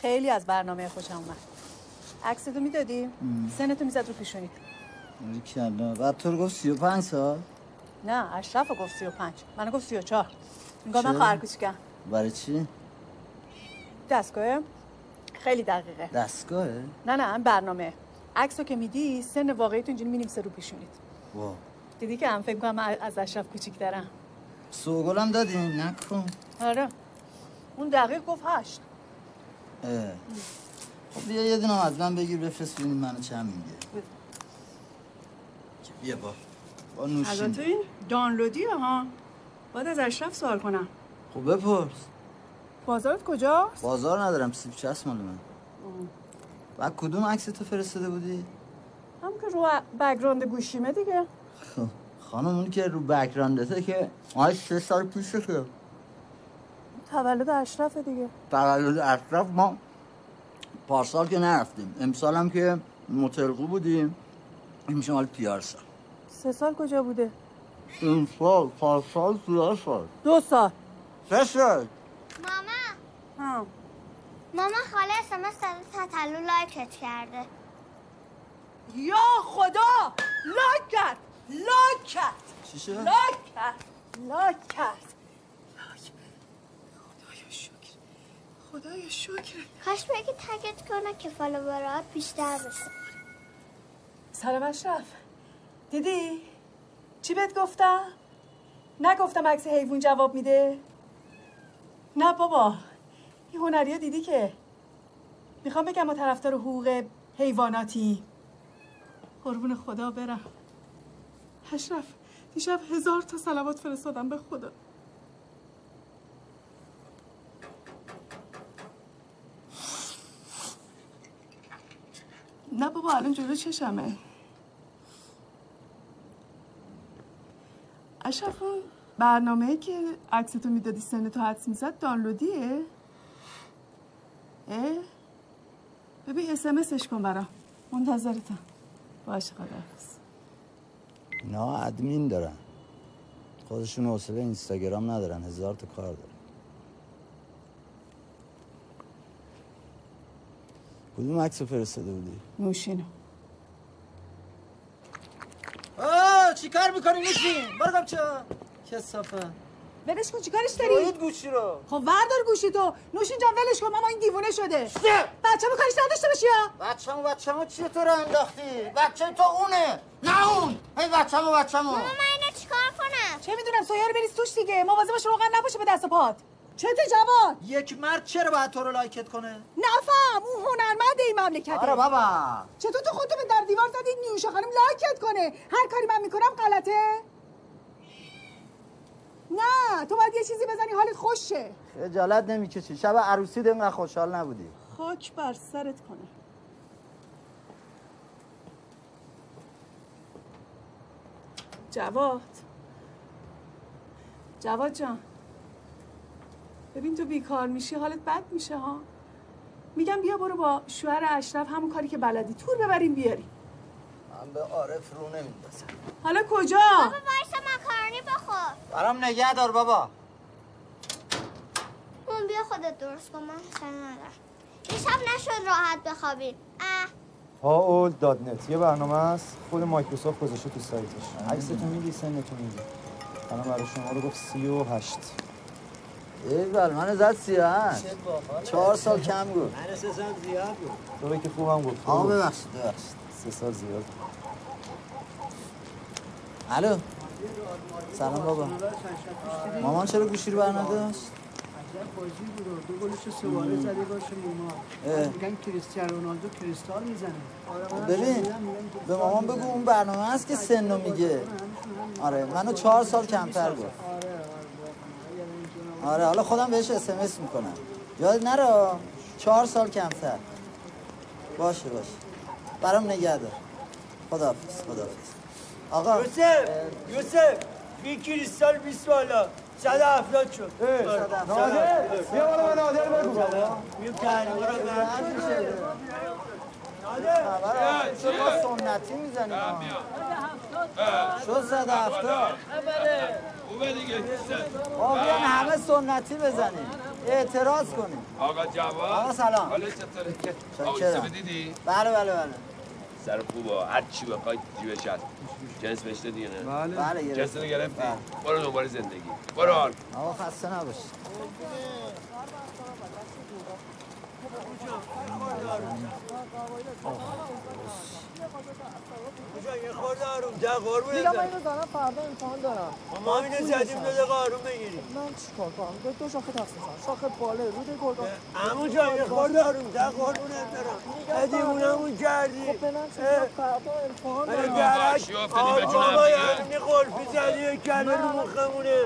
خیلی از برنامه خوشم اومد. عکستو می‌دادی؟ سنتو می‌زد رو پیشونی کلا. بعد تو رو گفت 35 سال؟ نه اشرف گفت 35 منو گفت 34 میگم من؟ خواهر کوچیکم. برای چی؟ دستگاه خیلی دقیقه. دستگاهه؟ نه نه برنامه. عکسو که میدی سن واقعی تو اینجوری می‌نویسه رو پیشونیت. وا دیدی که هم فکر کنم من از اشرف کوچیک‌ترم. سوگلم دادین نکن. آره. اون دقیق گفت هشت. خب بیا یه دونه از من بگیر بفرست ببینیم منو چند میگه بیا با با نوشین. البته این دانلودیه ها باید از اشرف سوال کنم. خب بپرس. بازارت کجاست؟ بازار ندارم سیب چست مال من. بعد کدوم عکس تو فرستاده بودی؟ هم که رو بگراند گوشیمه دیگه. خب خانم اونی که رو بکراندته که آی سه سال پیشه که تولد اشرف دیگه. تولد اشرف ما پارسال که نرفتیم. امسال هم که متلقو بودیم. این میشه مال پیارسا. سه سال کجا بوده؟ امسال پارسال پیار سال. دو سال. سه سال. ماما. ها. ماما خاله اسمس تطلو لایکت کرده. یا خدا! لاک کرد لاک کرد چی شد؟ لاک کرد لاک کرد لاک. خدایا شکر خدایا شکر. کاش بگی تگت کنه که فالوورات بیشتر بشه. سلام اشرف دیدی؟ چی بهت گفتم؟ نگفتم عکس حیوان جواب میده؟ نه بابا این هنریه دیدی که؟ می‌خوام بگم ما طرفدار حقوق حیواناتی. قربون خدا برم. اشرف دیشب هزار تا سلوات فرستادم به خدا. نه بابا الان جلو چشمه. اشرف اون برنامه که عکستو می‌دادی سن تو حدس می‌زد دانلودیه؟ اه؟ ببین اسمسش کن برام منتظرتم. باشه خداحافظ. نه ادمین دارن. خودشون حوصله اینستاگرام ندارن. هزار تا کار دارن. کدوم عکس رو فرستاده بودی؟ نوشینو آه چی کار می‌کنی نشین بردم چه کسافه ولش کن چیکارش روید گوشی رو. خب وردار گوشی تو. نوشین جان ولش کن ماما این دیوونه شده. بچه کارش نداشته باشی یا؟ بچه‌مو بچه‌مو چیه تو رو انداختی؟ بچه تو اونه. نه اون. هی بچه‌مو بچه‌مو. ماما من اینو چیکار کنم؟ چه می‌دونم سویا رو بریز توش دیگه. مواظب باش روغن نباشه به دست و پات. چته جوان یک مرد چرا باید تو رو لایکت کنه؟ نفهم اون هنرمند این مملکته. آره بابا. چطور تو خودتو به در دیوار زدی؟ نیوشا خانم لایکت کنه. هر کاری من می‌کنم غلطه. نه تو باید یه چیزی بزنی حالت خوش شه. خجالت نمی‌کشی. شب عروسی اینقدر خوشحال نبودی. خاک بر سرت کنه. جواد. جواد جان. ببین تو بیکار میشی حالت بد میشه ها. میگم بیا برو با شوهر اشرف همون کاری که بلدی. تور ببریم بیاری. من به عارف رو نمیندازم. حالا کجا؟ بابا وایسا مکارونی بخور. برام نگه دار بابا. اون بیا خودت درست کن من ندارم. دیشب نشد راحت بخوابید اه. how old dot net یه برنامه است. خود مایکروسافت گذاشته تو سایتش. عکستون میدی سنتون میدی الان برای شما رو گفت سی و هشت. ایول من زد سی و هشت چهار سال کم گفت من سه سال زیاد بود. تو که خوبم گفت آقا ببخشید ببخشید. سه سال زیاد. الو؟ سلام بابا. مامان چرا گوشی رو برنداشت؟ بازی بود و دو گلش سواره زده باشه. نیما میگن کریستیانو رونالدو کریستال می‌زنه ببین به مامان بگو اون برنامه هست که سنو میگه. آره منو چهار سال کمتر گفت. آره حالا خودم بهش اسمس می‌کنم. یاد نره چهار سال کمتر. باشه باشه. برام نگه دار. خداحافظ خداحافظ. آقا یوسف یوسف بی کریستال بیست بالا. صد افراد شد. نادر بیا بالا به نادر بگو بیا کریم رو خبر چه ما سنتی می‌زنیم شد زده هفتاد. خوبه دیگه آقا بیان همه سنتی بزنیم. اعتراض کنیم. آقا جواد. آقا سلام. حالت چطوره دیدی بله بله بله. سر خوبه. هر چی بخوای جیبش هست جنس بشته دیگه نه؟ بله. بله جنس رو گرفتی؟ برو دنبال زندگی. برو آقا خسته نباشید. کجا یه خورده آروم ده قربونت میگم من. اینو دارم فردا امتحان دارم ما اینو زدیم دو دقیقه آروم بگیریم من چیکار کنم دو, دو شاخه تقسیم کنم شاخه باله رود گلگام عمو جان یه خورده آروم ده قربونت برم هدیمونمون کردی خب به من. فردا امتحان دارم آقا دیگه؟ یه قلفی زدی کله رو مخمونه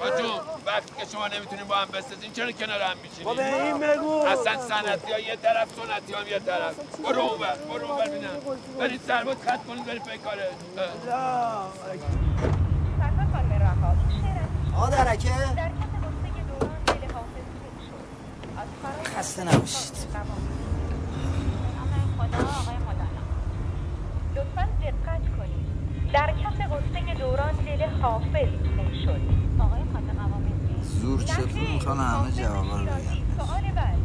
آقا جون وقتی که شما نمی‌تونین با هم بسازین چرا کنار هم با به میشینین این بگو. اصلا صنعتی ها یه طرف سنتی هم یه طرف. برو اونور برو اونور بینم برید سرباز خط کنید برید پی کاره اه. لا. سرکار خانم رها شعر از آقا درکه در کف گفته دوران دل حافظ خود شد از فرای خسته نباشید. اما خدا آقای مولانا لطفا دقت کنید در کف غصه دوران دل حافظ خون شد آقای زور چپون می‌کنه همه جوابا رو بگن؟ سوال بعد.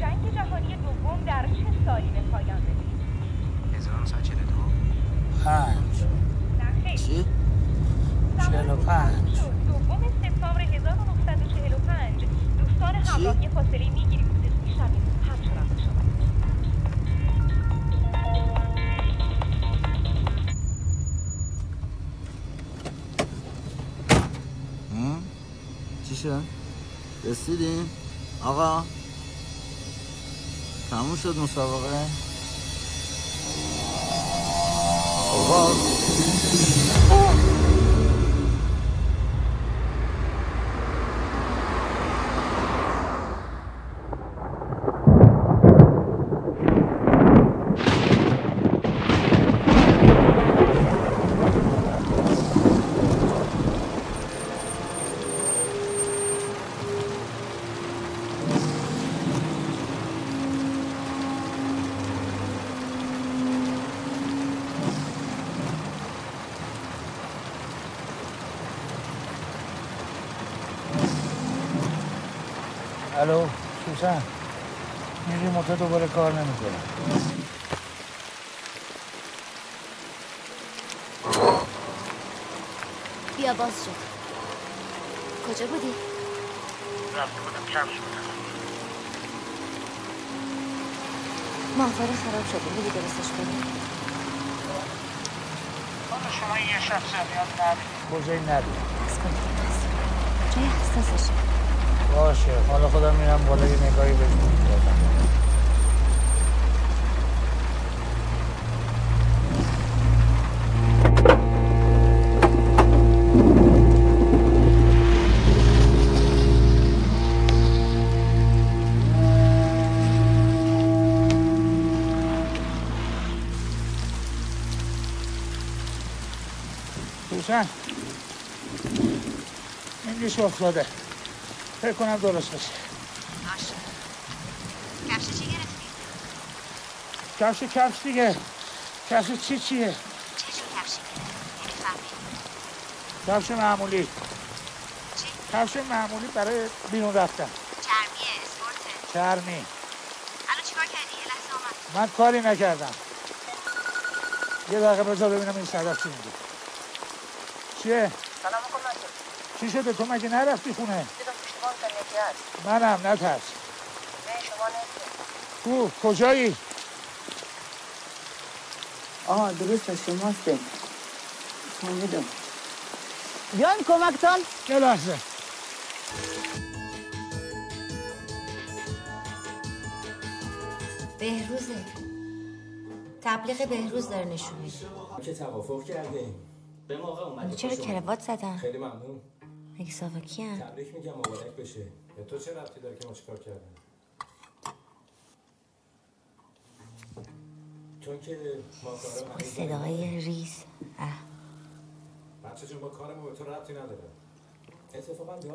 جنگ جهانی دوم در چه سالی به پایان رسید؟ 1942 پنج. چی؟ چهل و پنج. دوم. سپتامبر 1945 دوستان همراهی فاصله می‌گیریم. میشنویم. همچنان. چی شد؟ رسیدیم؟ آقا تموم شد مسابقه آقا الو سوسن. این ریموت دوباره کار نمی‌کنه بیا باز شد کجا بودی؟ رفته بودم کفش بودم ماهواره خراب شده بودی درستش کنی؟ حالا شما یه شب زمیان نبید کجایی نبید بس کن بس جای حساسشه. باشه. حالا خودم میرم بالا یه نگاهی بهش می‌دادم این دیش افتاده. فکر کنم درست بشه باشه. کفش چی گرفتی؟ کفش کفش دیگه. کفش چی چیه؟ چشم کفشی گرفتی؟ یعنی کفش معمولی. چی؟ کفش معمولی برای بیرون رفتن. چرمیه اسپورته چرمی. الان چیکار کردی؟ یه لحظه آمد. من کاری نکردم. یه دقیقه بذار ببینم این صدف چی میگه. چیه؟ سلام کن چی شده؟ تو مگه نرفتی خونه؟ دیدم پشتبان کن یکی هست منم نترس. نه شما نیستی کو کجایی؟ آها درست شماسته فهمیدم بیاین کمکتان. یه لحظه. بهروزه. تبلیغ بهروز داره نشون میده. که توافق کردیم به موقع اومدی چرا. کروات زدن؟ خیلی ممنون. مگه ساواکی هم؟ تبریک میگم مبارک بشه. به تو چه ربطی داره که ما چیکار کردیم چون که ما صداهای ریز. بچه جون ما کارمون به تو ربطی نداره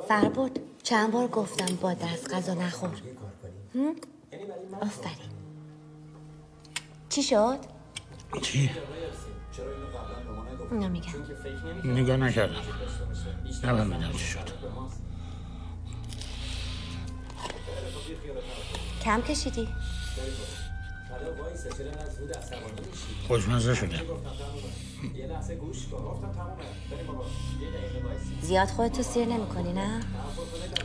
فربود چند بار گفتم با دست غذا نخور کار آفرین چی شد؟ چی؟ ما نمیگم نگاه نکردم نفهمیدم چی شد بابا یه دقیقه وایسی زیاد خودتو سیر نمی‌کنی نه؟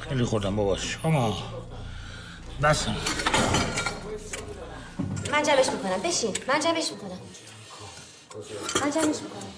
خیلی خوردم بابا شما بس من جمعش می‌کنم. بشین. من جمعش می‌کنم. من جمعش می‌کنم.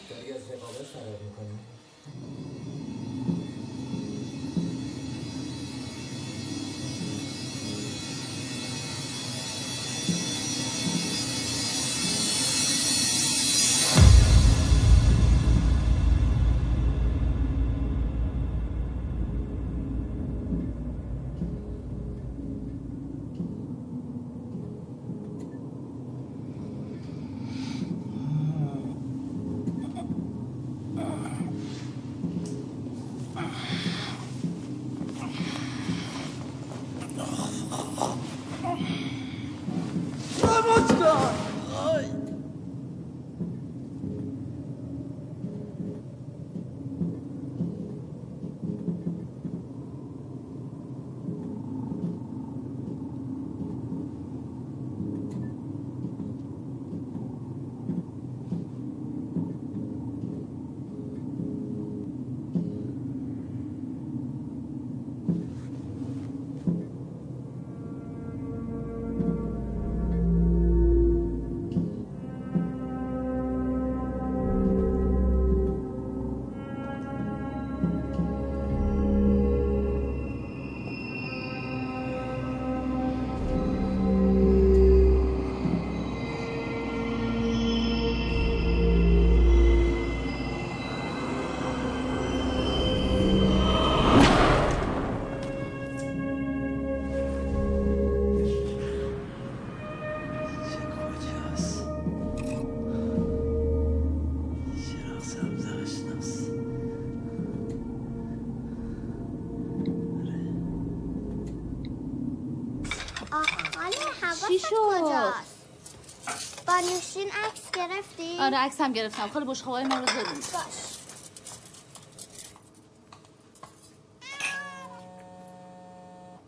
آره عکس هم گرفتم. خیلی بشقابای ما رو زدیم باش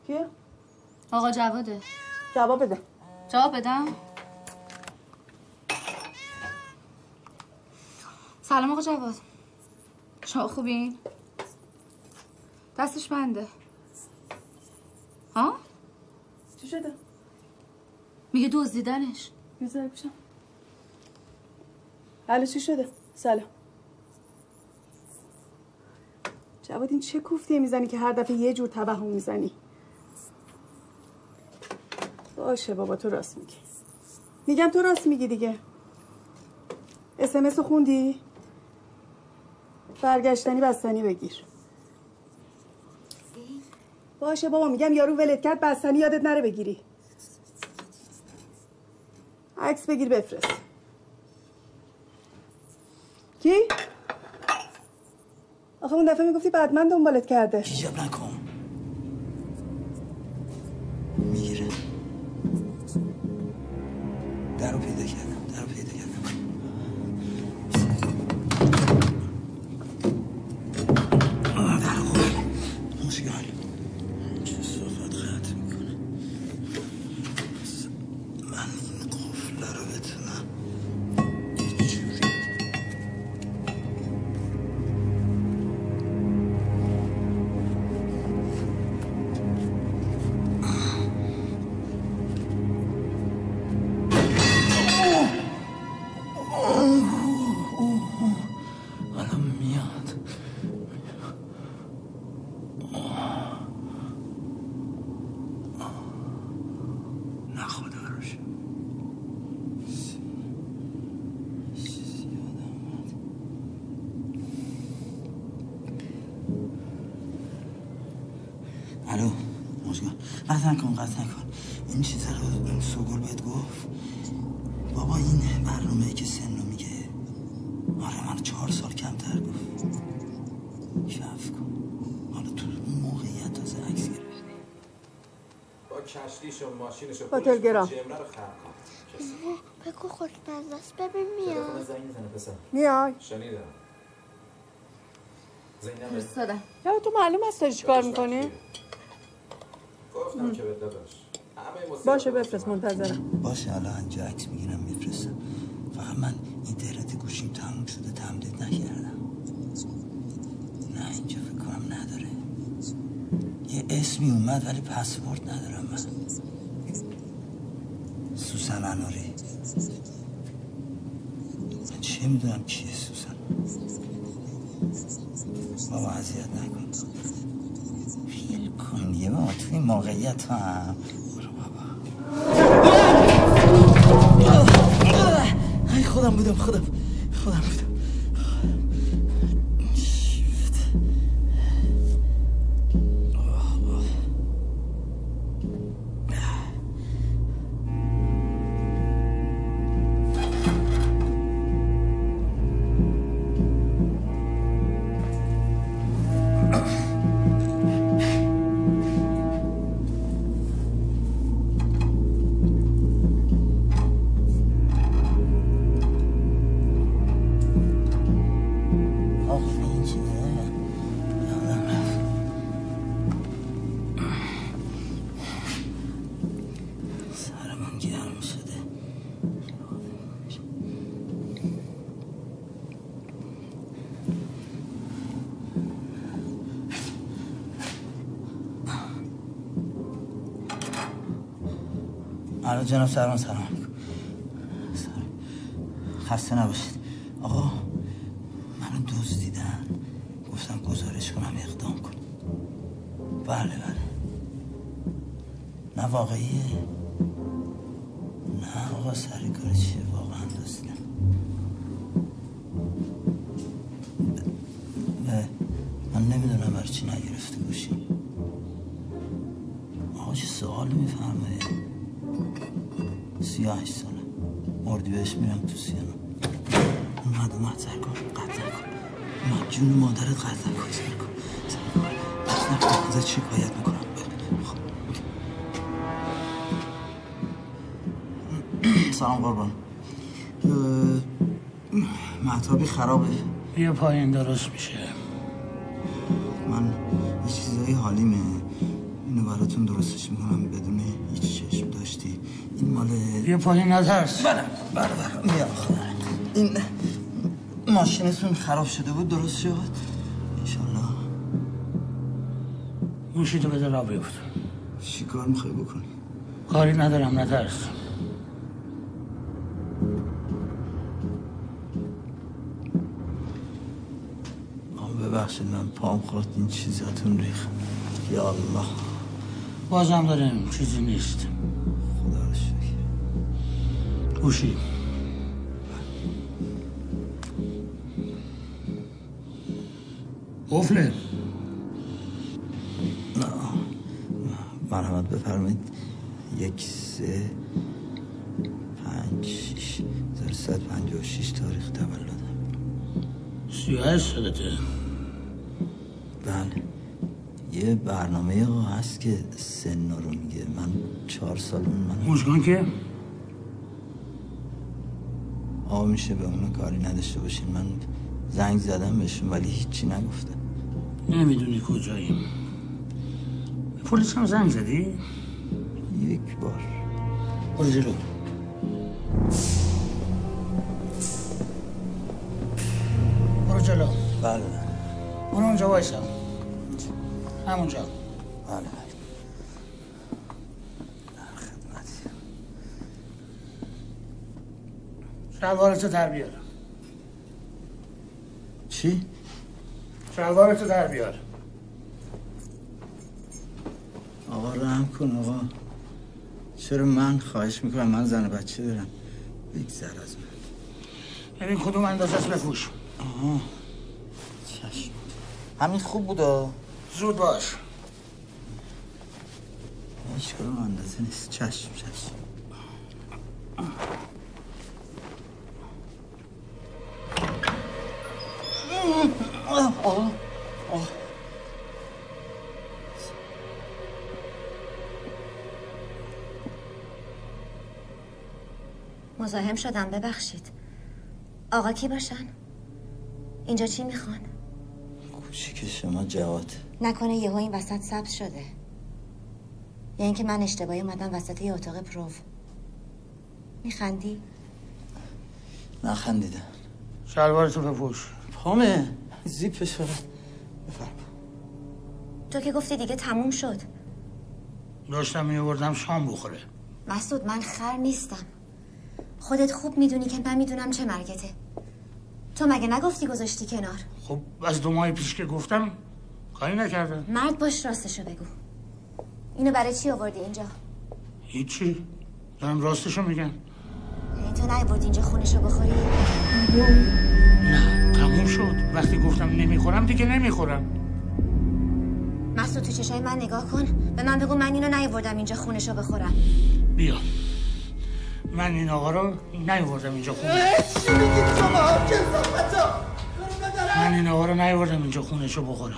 کیه؟ آقا جواده جواب بده. جواب بدم؟ سلام آقا جواد. شما خوبین؟ دستش بنده. ها؟ چی شده؟ میگه دزدیدنش. می‌ذاری حالا چی شده؟ سلام. جواد این چه کوفتی می‌زنی که هر دفعه یه جور توهم می‌زنی؟ باشه بابا تو راست میگی. میگم تو راست میگی دیگه. اسمس خوندی؟ برگشتنی بستنی بگیر. باشه بابا میگم یارو ولت کرد بستنی یادت نره بگیری. عکس بگیر بفرست کی؟ آخه اون دفعه می‌گفتی بعد من دنبالت کرده. هیجاب نکن. قطع نکن قطع نکن. این چیزا رو سوگل بهت گفت؟ بابا این برنامه که سن رو میگه آره من چهار سال کمتر گفت. شف کن. حالا تو اون موقعیت تازه عکس گرفت با کشتیش و ماشینش و پولش تلگرام. جمله رو خرج کن. بگو خوشمزه است ببین تلفن میاد زنگ می‌زنه پسر. میای. شنیدم. زینب فرستادم یا تو معلوم است داری چیکار می‌کنی؟ گفتم که باشه بفرست منتظرم. باشه الان اینجا عکس می‌گیرم میفرستم. فقط من اینترنت گوشیم تموم شده تمدید نکردم. نه اینجا فکر کنم نداره. یه اسمی اومد ولی پسورد ندارم من. سوسن انوری. من چه می‌دونم کیه سوسن؟ بابا اذیت نکن. فیل کن یه بابا توی موقعیت هم برو بابا. ای خودم بودم خودم. خودم. بودم جناب سرمان سلام. خسته نباشید. آقا منو دزدیدن گفتم گزارش کنم اقدام کن بله بله. نه واقعیه؟ نه آقا سر کار چیه؟ 38 ساله بهش میرم تو سینا اومد اومد سر کن. قطع کن اومد. جون مادرت قطع کن سر کن. بس نکن. ازت شکایت می‌کنم؟ خب. سلام قربان. محتابی خرابه. بیا پایین درست میشه. من یه چیزایی حالیمه. اینو براتون درستش می‌کنم بدون مال بیا پایین نترس. بله بله بله. خدا. این ماشینتون خراب شده بود درست شد؟ انشالله. گوشی تو بده را بیفت. چی کار می‌خوای بکنی؟ کاری ندارم نترس. ببخشید من پام خورد این چیزاتون ریخ یا الله. بازم داریم چیزی نیست. گوشی. قفله. مرحمت بفرمایید. یک سه پنج شیش. هزار صد پنجاه و شیش تاریخ تولدم سی و هشت سالته بله. یه برنامه آقا هست که سن رو میگه من چهار سال اون من مشکان که آقا میشه به اون کاری نداشته باشین. من زنگ زدم بهشون ولی هیچی نگفتن. نمی‌دونی کجاییم پلیس هم زنگ زدی؟ یک بار. برو جلو. برو جلو. بله. برو اونجا وایسا. همونجا بله بله در خدمتی شلوارتو در بیار. چی؟ شلوارتو در بیار. آقا رحم کن آقا. چرا من خواهش می‌کنم؟ من زن و بچه دارم. بگذر از من. ببین کدوم اندازه است بپوش. آها. چشم. همین خوب بودا زود باش. هیچ کدوم اندازه نیست. چشم چشم. مزاحم شدم ببخشید. آقا کی باشن؟ اینجا چی می‌خوان؟ کوچیک شما جواد. نکنه یهو این وسط سبز شده. یا اینکه من اشتباهی اومدم وسط یه اتاق پروف میخندی؟ نخندیدم. شلوارتو بپوش. پامه زیپش رو بفرم تو که گفتی دیگه تموم شد. داشتم میوردم شام بخوره. مسعود من خر نیستم. خودت خوب می‌دونی که من می‌دونم چه مرگته. تو مگه نگفتی گذاشتی کنار؟ خب از دو ماه پیش که گفتم کاری نکردم. مرد باش راستشو بگو. اینو برای چی آوردی اینجا؟ هیچی. دارم راستشو میگم. یعنی تو نیاوردی اینجا خونشو بخوری؟ نه تموم شد. وقتی گفتم نمی‌خورم دیگه نمی‌خورم. مسعود تو چشای من نگاه کن. به من بگو من اینو نیاوردم اینجا خونشو بخورم. بیا. من این آقا رو نیاوردم اینجا خونه. چی میگید شما؟ کسافتا من این آقا رو نیاوردم اینجا خونشو بخورم.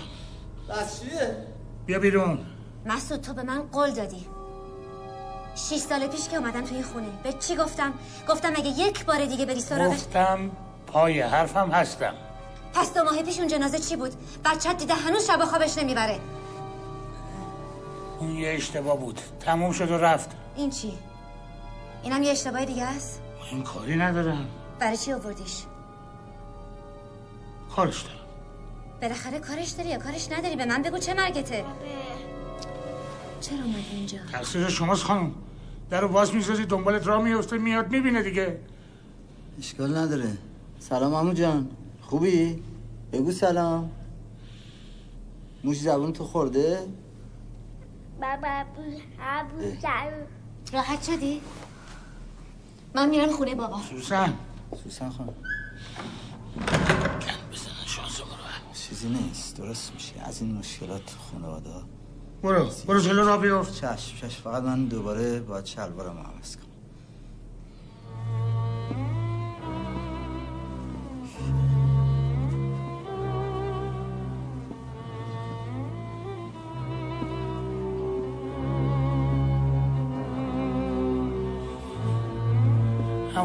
بس چیه؟ بیا بیرون. مسعود تو به من قول دادی. شیش سال پیش که اومدم توی خونه. به چی گفتم؟ گفتم اگه یک بار دیگه بری سراغش گفتم پای حرفم هستم. پس دو ماه پیش اون جنازه چی بود؟ بچت دیده هنوز شب خوابش نمی‌بره. اون یه اشتباه بود. تموم شد و رفت. این چی؟ اینم یه اشتباه دیگه است؟ این کاری ندارم. برای چی آوردیش؟ کارش دارم. بالاخره کارش داری یا کارش نداری؟ به من بگو چه مرگته؟ چرا اومدی اینجا؟ تقصیر شماست خانم. در رو باز می‌ذاری دنبالت راه میفته میاد می‌بینه دیگه. اشکال نداره. سلام امو جان. خوبی؟ بگو سلام. موش زبون تو خورده؟ بابا راحت شدی؟ من میرم خونه بابا. سوسن. سوسن خانم. بزنن شانس رو چیزی نیست. درست میشه. از این مشکلات خانواده. برو. برو جلو را بیفت. چشم چشم. فقط من دوباره باید شلوارم عوض کنم.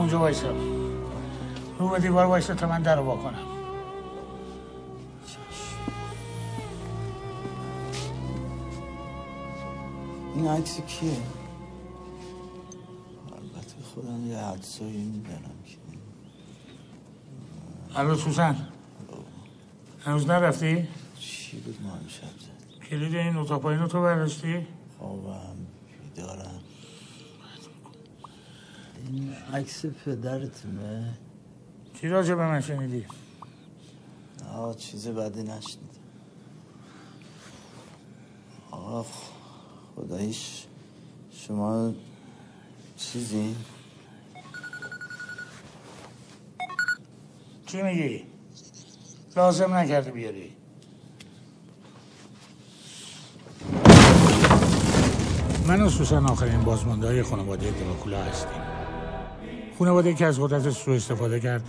همونجا وایسا رو به دیوار وایسا تا من در رو واکنم این عکس کیه؟ البته خودم یه عدسایی میدنم که الو سوسن هنوز نرفتی؟ چی بود ما امشب زد کلید این اتاق پایین رو تو برداشتی؟ خوابم بیدارم این عکس پدرتونه چی راجع به من شنیدی؟ آه چیز بدی نشنیدم آه خداییش شما چیزی؟ چی میگی؟ لازم نکرده بیاری من و سوسن آخرین بازمانده های خانواده دراکولا هستیم خانواده که از قدرت سوء استفاده کرد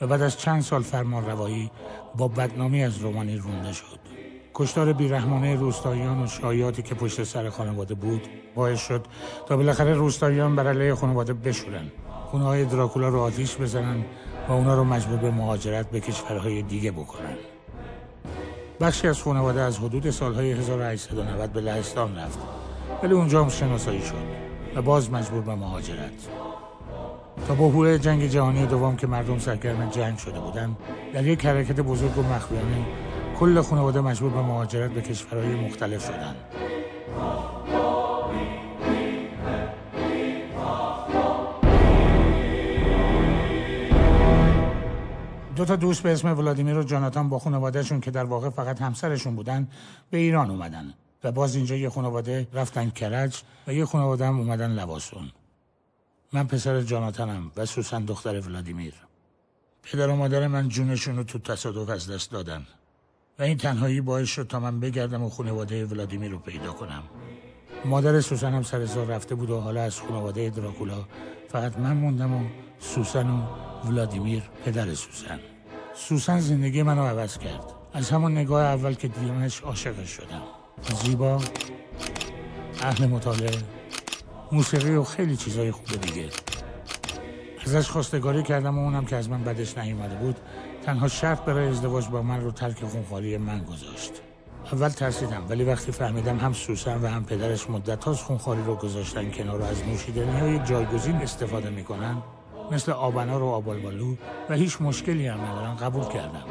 و بعد از چند سال فرمان روایی با بدنامی از رومانی رونده شد. کشتار بیرحمانه روستاییان و شایعاتی که پشت سر خانواده بود باعث شد تا بالاخره روستاییان بر علیه خانواده بشورن. خونه های دراکولا رو آتیش بزنن و اونا رو مجبور به مهاجرت به کشورهای دیگه بکنن. بخشی از خانواده از حدود سالهای 1890 به لهستان رفت ولی اونجا هم شناسایی شد و باز مجبور به مهاجرت. تا بحبوح جنگ جهانی دوم که مردم سرگرم جنگ شده بودند در یک حرکت بزرگ و مخفیانه کل خانواده مجبور به مهاجرت به کشورهای مختلف شدند. دو تا دوست به اسم ولادیمیر و جاناتان با خانوادهشون که در واقع فقط همسرشون بودن به ایران اومدن و باز اینجا یه خانواده رفتن کرج و یه خانواده هم اومدن لواسون. من پسر جاناتانم و سوسن دختر ولادیمیر. پدر و مادر من جونشون رو تو تصادف از دست دادن. و این تنهایی باعث شد تا من بگردم و خانواده ولادیمیر رو پیدا کنم. مادر سوسن هم سر رفته بود و حالا از خانواده دراکولا فقط من موندم و سوسن و ولادیمیر پدر سوسن. سوسن زندگی منو عوض کرد. از همون نگاه اول که دیدمش عاشقش شدم. زیبا اهل مطالعه. موسیقی و خیلی چیزای خوب دیگه. ازش خواستگاری کردم و اونم که از من بدش نیومده بود تنها شرط برای ازدواج با من رو ترک خونخوالی من گذاشت. اول ترسیدم ولی وقتی فهمیدم هم سوسن و هم پدرش مدت هاست خونخواری رو گذاشتن کنار از نوشیدنی های جایگزین استفاده می‌کنن مثل آبنار و آبالبالو و هیچ مشکلی هم ندارن قبول کردم.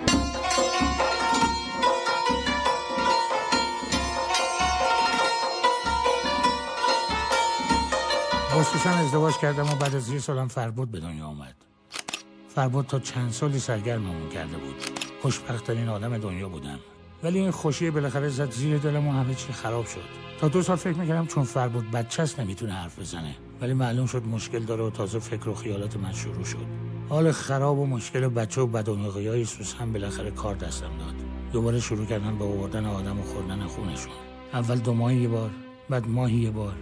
سوسن ازدواج کردم و بعد از یه سالم فربود به دنیا آمد. فربود تا چند سالی سرگرممون کرده بود. خوشبختترین آدم دنیا بودم ولی این خوشی بالاخره زد زیر دلم و همه چی خراب شد. تا دو سال فکر می‌کردم چون فربود بچه نمی‌تونه حرف بزنه. ولی معلوم شد مشکل داره و تازه فکر و خیالات من شروع شد. حال خراب و مشکل بچه و بدونقی های سوسن بالاخره کار دستم داد. دوباره شروع کردن به آوردن آدم و خوردن خونشون. اول دو ماهی یه بار بعد ماهی یه بار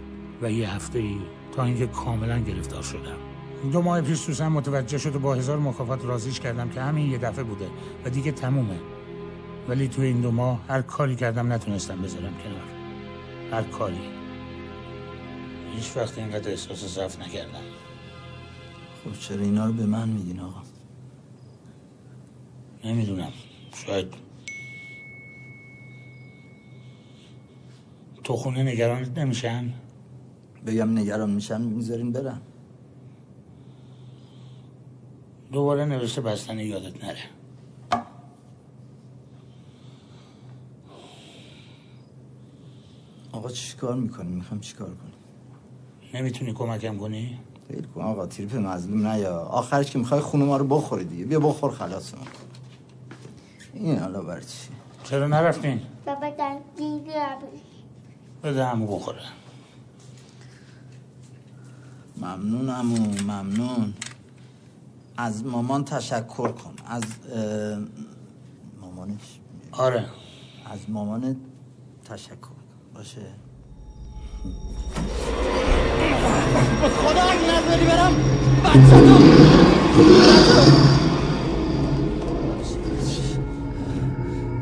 و یه هفته ای تا اینکه کاملا گرفتار شدم. دو ماه پیش سوسن متوجه شد و با هزار مکافات رازیش کردم که همین یه دفعه بوده و دیگه تمومه. ولی تو این دو ماه هر کاری کردم نتونستم بذارم کنار. هر کاری. هیچ وقت اینقدر احساس ضعف نکردم. خب چرا اینا رو به من میگین آقا؟ نمی‌دونم. شاید تو خونه نگرانت نمیشن؟ بگم نگران میشن می‌ذارین برم. دوباره نوشته بستنی یادت نره. آقا چی کار می‌کنی؟ می‌خوام چی کار کنی نمی‌تونی کمکم کنی؟ فیل کن آقا تریپ مظلوم نه یا آخرش که می‌خوای خونه ما رو بخوری دیگه. بیا بخور خلاص این حالا برای چی؟ چرا نرفتین؟ بابا در دیگه بده همو بخوره. ممنون امو ممنون. از مامان تشکر کن. از اه، مامانش آره. از مامان تشکر. کن باشه. خدا اگه نذاری برم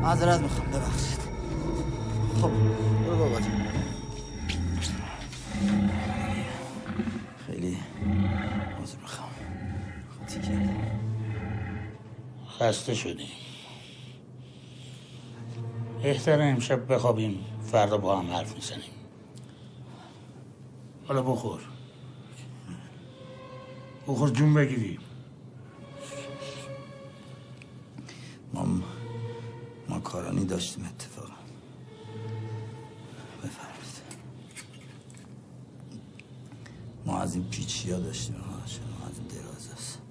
معذرت می‌خوام ببخشید. خب برو بابا خودی کردم خسته شدیم. بهتره امشب بخوابیم فردا با هم حرف می‌زنیم. حالا بخور. بخور جون بگیری. ما ما کارانی داشتیم اتفاقا. بفرمایید. ما از این پیچی ها داشتیم شما از این دراز است.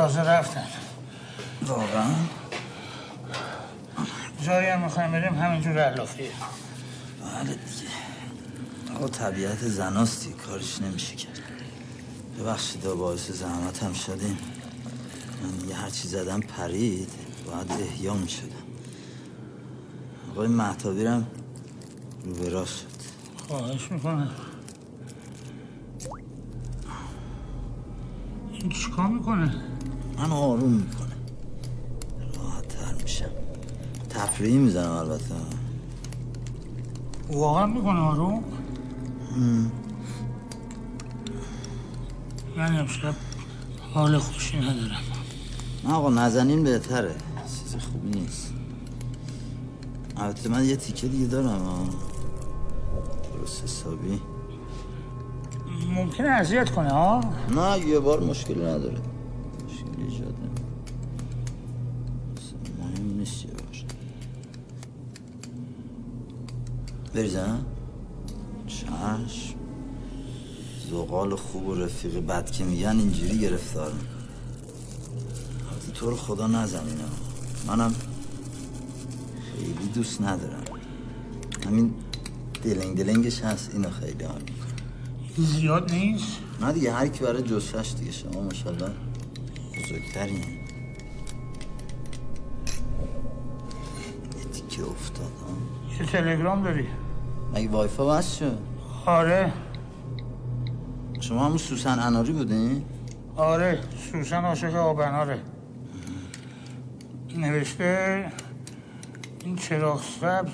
تازه رفتن. واقعا. جایی هم می‌خوایم بریم همینجور علافیه بله دیگه. آقا طبیعت زناستی کارش نمیشه کرد. ببخشید و باعث زحمت هم شدیم من دیگه هرچی زدم پرید. باید احیا می‌شدم آقای محتابیرم رو به راه شد. خواهش می‌کنم. این چیکار می‌کنه؟ من آروم می‌کنه. راحت تر میشم. تفریحی می‌زنم البته. واقعا می‌کنه آروم. من امشب حال خوشی ندارم نه آقا نزنین بهتره. چیز خوبی نیست. البته من یه تیکه دیگه دارم. درست حسابی. ممکنه اذیت کنه ها؟ نه یه بار مشکلی نداره مشکلی ایجاد نمی‌کنه. اصلا مهم نیست یه بار بریزم؟ چشم. زغال خوب و رفیق بد که میگن اینجوری گرفتار. البته تو رو خدا نزنین ها. منم خیلی دوست ندارم. همین دلنگ دلنگش هست اینو خیلی حال. زیاد نیست؟ نه دیگه هر کی برای جسش دیگه شما ماشاءالله بزرگترین. یه تیکه افتاد یه تلگرام داری؟ مگه وایفا بس شد؟ آره. شما همون سوسن اناری بودین؟ آره سوسن عاشق آبناره نوشته این چراغ سبز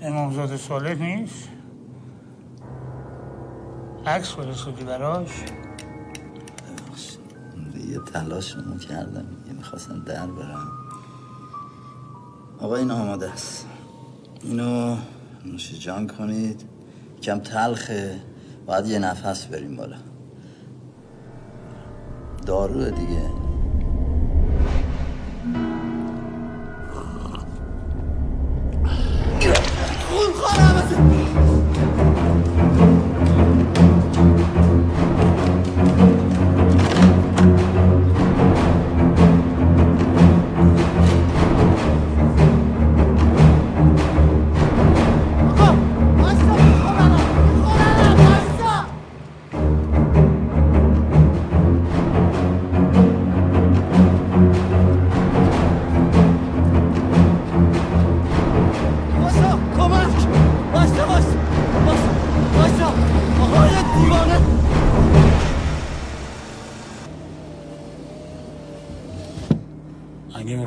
امامزاده صالح نیست؟ عکس فرستادی براش؟ یه تلاش رو کردم. یه می‌خواستم در برم. آقا این آماده است. اینو نوش جان کنید. کم تلخه. باید یه نفس بریم بالا. داروه دیگه.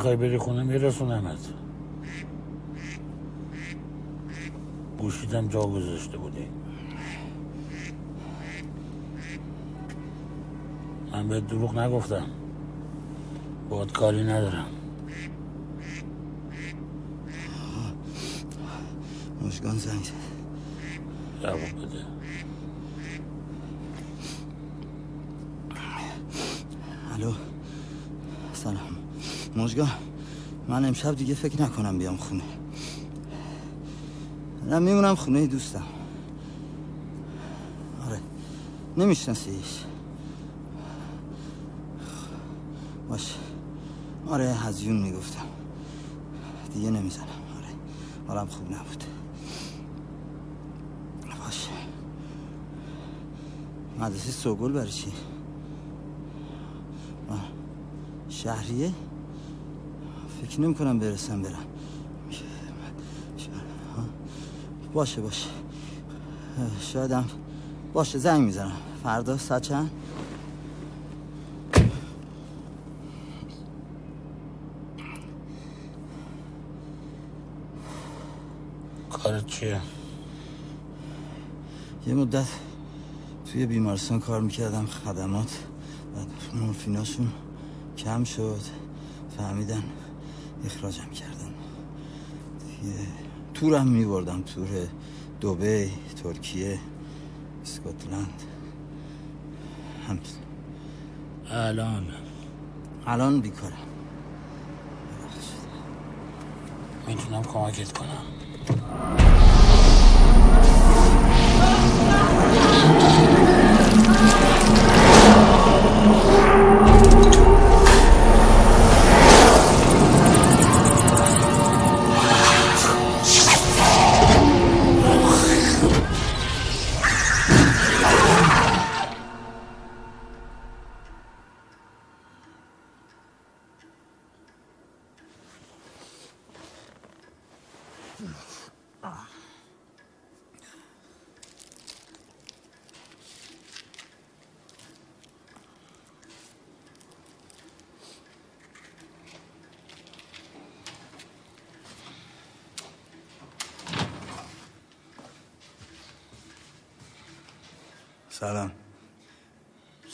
می‌خوای بری خونه میرسونمت گوشیدم جا گذاشته بودی. من به دروغ نگفتم. باید کاری ندارم. مشگان زنگ زد. جواب بده الو سلام مشگان من امشب دیگه فکر نکنم بیام خونه. نه میمونم خونه دوستم. آره نمیشناسیش باش. آره هزیون می‌گفتم. دیگه نمی‌زنم. آره حالم خوب نبود. باش. مدرسه سوگل برای چی؟ شهریه؟ فکر نمی کنم برسم برم. باشه باشه. شایدم باشه زنگ می‌زنم. فردا ساعت چند؟ کارت چیه؟ یه مدت توی بیمارستان کار می‌کردم. خدمات بعد مورفیناشون کم شد. فهمیدن. اخراجم کردن. دیگه تورم میبردم تور دوبی ترکیه اسکاتلند. هم. الان. الان بیکارم. می‌تونم کمکت کنم.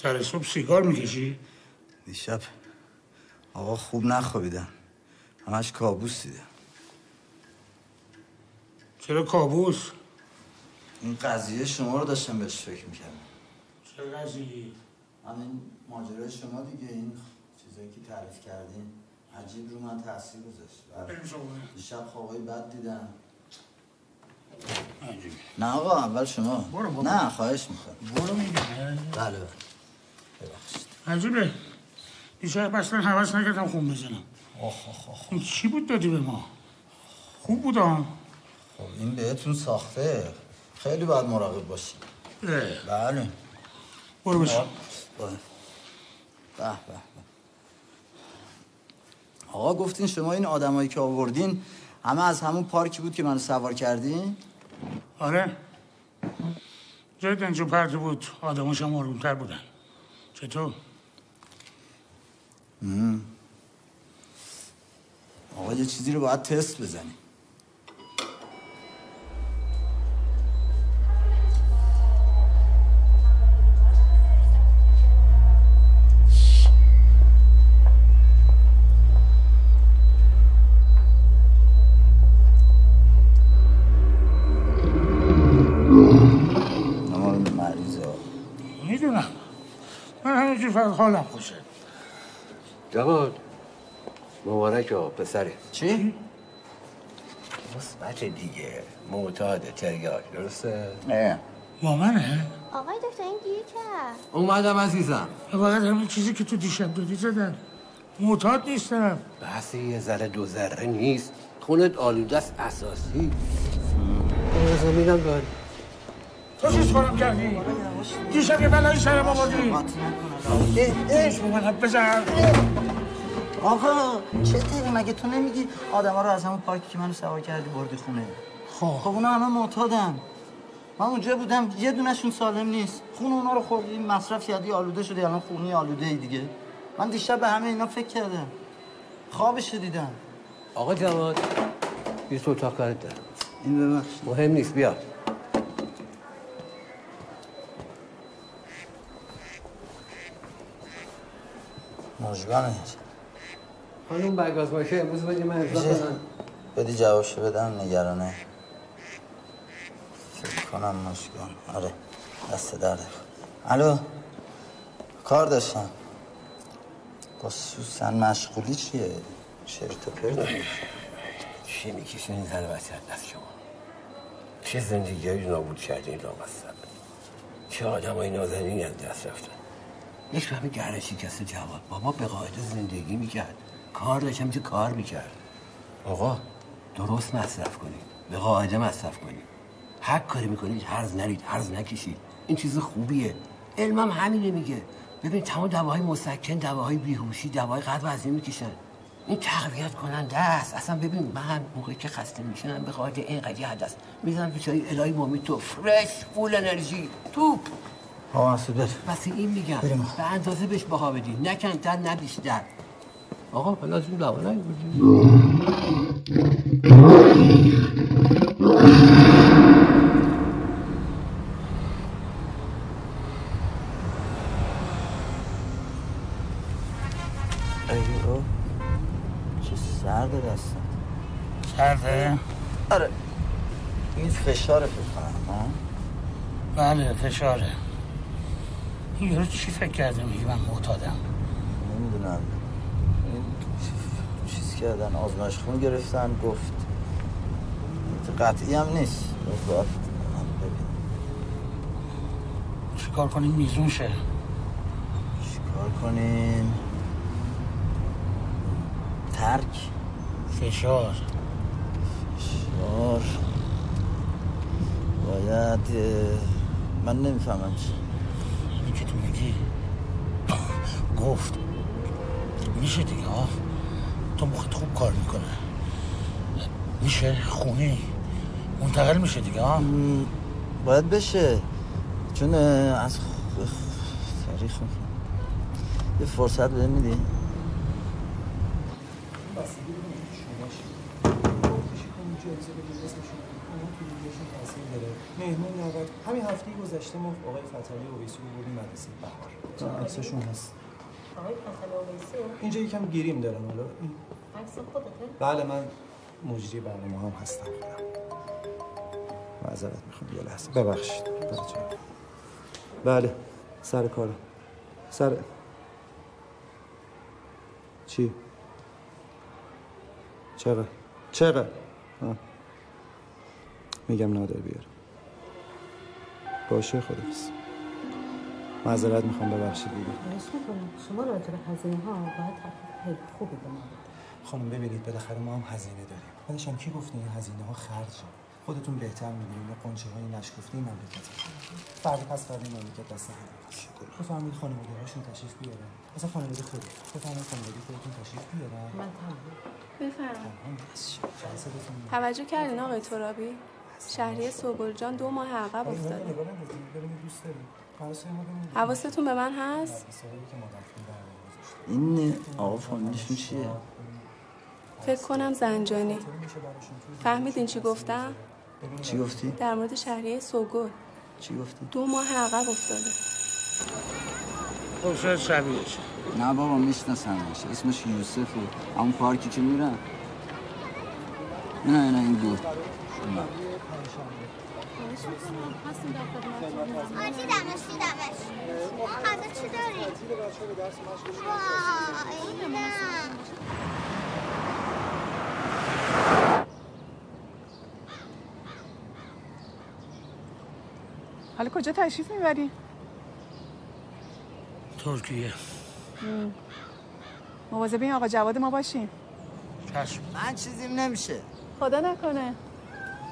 سر صبح سیگار می‌کشی؟ دیشب آقا خوب نخوابیدم همش کابوس دیدم چرا کابوس؟ این قضیه شما رو داشتم بهش فکر می‌کردم چه قضیه؟ همین ماجرای شما دیگه این چیزایی که تعریف کردین عجیب رو من تاثیر گذاشت. دیشب خوابای بد دیدم عجیب. نه آقا اول شما برو. نه خواهش می‌کنم برو میگم بله بله عجیبه دیشب اصلا حوض نکردم خون بزنم. آخ آخ آخ این چی بود دادی به ما؟ خوب بود ها؟ خب این بهتون ساخته. خیلی باید مراقب باشی. بله. برو بله. به به. آقا گفتین شما این آدمایی که آوردین همه از همون پارکی بود که منو سوار کردین؟ آره. جای دنجو پرده بود. آدماش هم آرومتر بودن. چطور؟ آقا یه چیزی رو باید تست بزنیم همینجور فقط حالم خوشه. جواد مبارک ها پسره. چی؟ مثبت دیگه معتاد تریاک درسته؟ نه. با منه؟ آقای دکتر این گیر کرد اومدم عزیزم. فقط همین چیزی که تو دیشب دادی زدن. معتاد نیستم. بحث یه ذره دو ذره نیست. خونت آلوده است اساسی. میدم داری تو چیز کنم کردی؟ دیشب یه بلایی سرم آوردی ایش من بزن. آقا چه تری مگه تو نمیگی آدما رو از همون پارکی که منو سوار کردی بردی خونه؟ خب. خب اونا همه معتادن. من اونجا بودم یه دونشون سالم نیست. خون اونا رو خوردی مصرف کردی آلوده شدی. الان خونی آلوده ای دیگه. من دیشب به همه اینا فکر کردم. خوابش دیدم. آقا جواد یه تو اتاق کارت دارم. این ببخش مهم نیست بیا مژگانه خانوم برگاز باشه امروز بدی من میشه؟ کنم. بدی جوابشو بدم نگرانه. فکر کنم مشکان آره دست درد. الو کار داشتم. خصوصا مشغولی چیه؟ شرط و پرت چی می‌کشین این زن وسیعت دست شما؟ چه زندگیهایی رو نابود کردین لامصب چه آدم های نازنینی از دست رفتن. یک فهمی گره شکست جواد. بابا به قاعده زندگی می‌کرد. کار داشت همیشه کار می‌کرد. آقا درست مصرف کنید. به قاعده مصرف کنید. هر کاری می‌کنید هرز نرید هرز نکشید. این چیز خوبیه. علمم همینه میگه. ببین تمام دواهای مسکن دواهای بیهوشی دواهای قلب وزنی می‌کشن. این تقویت کننده است. اصلا ببین من موقعی که خسته میشنم به قاعده اینقدر یه دست می‌زنم تو چای الهی مامی تو. فرش فول انرژی توپ. آقا مسعود بس. این میگم. بریم. به اندازه بهش بها بدی نه کمتر نه بیشتر. آقا چه سرد دستم سرده؟ آره. این فشار فکر کنم ها؟ بله فشاره. این یارو چی فکر کرده میگه من معتادم. نمی‌دونم. این چیز کردن آزمایش خون گرفتن گفت. قطعی هم نیست. چیکار کنیم؟ میزون شه. چیکار کنیم؟ ترک. فشار. فشار. باید من نمی‌فهمم چی. این که تو میگی؟ گفت. میشه دیگه ها تو مخت خوب کار می‌کنه. میشه؟ خونی؟ منتقل میشه دیگه ها باید بشه. چون از تاریخ یه فرصت بده میدی؟ مهمون نود همین هفته گذشته ما آقای فتحعلی اویسی رو بردیم مدرسه بهار. عکسشون هست. آقای فتل اویسی؟ اینجا یکم گیریم دارم حالا. عکس خودته؟ بله من مجری برنامه هم هستم. معذرت می‌خوام یه لحظه. ببخشید. بله سر کارم سر. چی؟ چقدر؟ چقدر؟ آه. میگم نادر بیار باشه خدافز معذرت می‌خوام ببخشید دیگه. شما راجع به هزینه ها باید خیلی خوبی به ما. خانم ببینید بالاخره ما هم هزینه داریم. بعدش هم کی گفته این هزینه ها خرجه خودتون بهتر می‌دونید قنچه های نشکفته این مملکت فردا پس فردا این مملکت دست هم بفرمایید خانواده هاشون تشریف بیارن. مثلا خانواده خودت بفرمایید خانواده خودتون تشریف بیارن. من تمام. بفرمایید. توجه کردین آقای ترابی؟ شهری سوگل دو ماه عقب افتاده. حواستون به من هست. این آقا فامیلشون چیه؟ فکر کنم زنجانی. فهمیدین چی گفتم؟ چی گفتی؟ در مورد شهریه سوگل. چی گفتی؟ دو ماه عقب افتاده. خب شاید شبیهش نه بابا میشناسمش اسمش یوسفه همون پارکی که میرن. نه نه این بود دیدمش ما غذا چی داریم؟ وای نه حالا کجا تشریف می‌بری؟ ترکیه مواظب این آقا جواد ما باشیم چشم من چیزیم نمیشه خدا نکنه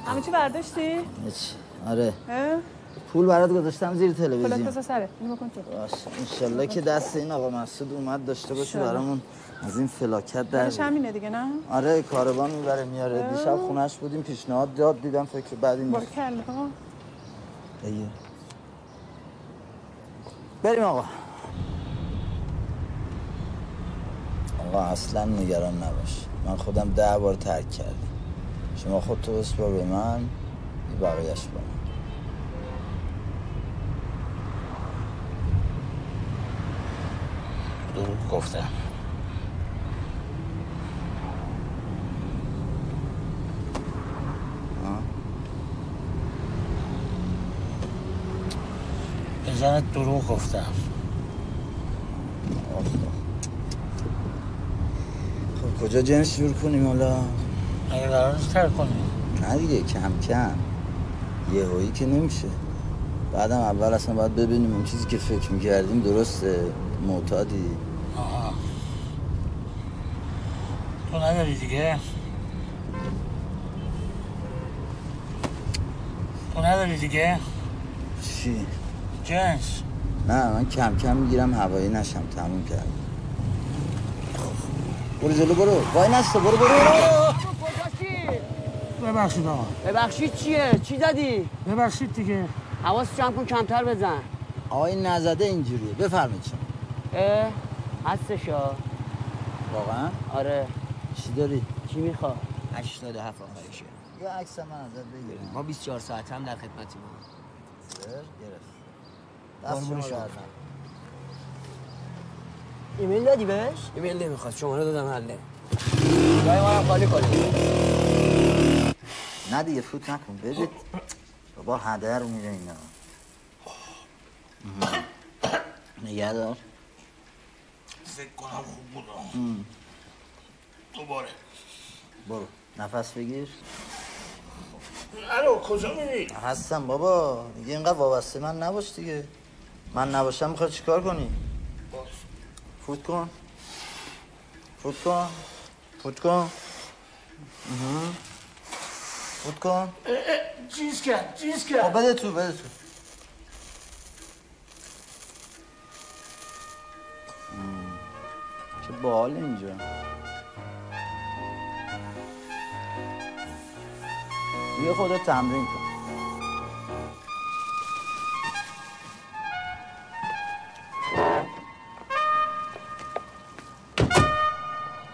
همه چی برداشتی؟ هیچ. آره؟ پول برات گذاشتم زیر تلویزیون بذار سره اینو بکن تو باشه انشالله که دست این آقا مسعود اومد داشته باشه. برامون از این فلاکت در بیاره. همینه دیگه نه؟ آره کاروان می‌بره میاره. دیشب خونش بودیم پیشنهاد داد دیدم فکر بارکل ها ایه. بریم آقا آقا اصلا نگران نباش من خودم ده بار ترک کردم شما خودتو بسپار به من بقیهش من دروغ گفتم. به زنت دروغ گفتم. خب کجا جنس جور کنیم حالا؟ اگه قرار نیست ترک کنیم؟ نه دیگه کم کم. یه هایی که نمیشه. بعدم اول اصلا باید ببینیم اون چیزی که فکر می‌کردیم درسته معتادی. آها. تو نداری دیگه؟ تو نداری دیگه؟ چی؟ جنس. نه من کم کم می‌گیرم هوایی نشم تموم کردم. برو جلو برو. وای نسته برو برو. ببخشید آقا. ببخشید چیه؟ چی زدی؟ ببخشید دیگه. حواس جمع کن کمتر بزن. آقای نزده اینجوریه. بفرمایید شما. اه هستشا واقعا؟ آره. چی داری؟ چی میخوا؟ 87 آخرشه یه عکس من ازت بگیریم ما 24 ساعت هم در خدمتیم گرفت. دست شما شما. ایمیل دادی بهش؟ ایمیل نمی‌خواد شماره دادم حله جای ما رو خالی کنی. نه دیگه فوت نکن. بدید. بابا هدر میره اینا. نگه دار فکر کنم خوب بود. دوباره. برو. نفس بگیر. الو کجا میری؟ هستم بابا. دیگه اینقدر وابسته من نباش دیگه. من نباشم می‌خوای چیکار کنی؟ فوت کن. فوت کن. فوت کن. فوت کن چیز کرد چیز خب کرد بده تو بده تو. چه باحال اینجا. دیگه خودت تمرین کن.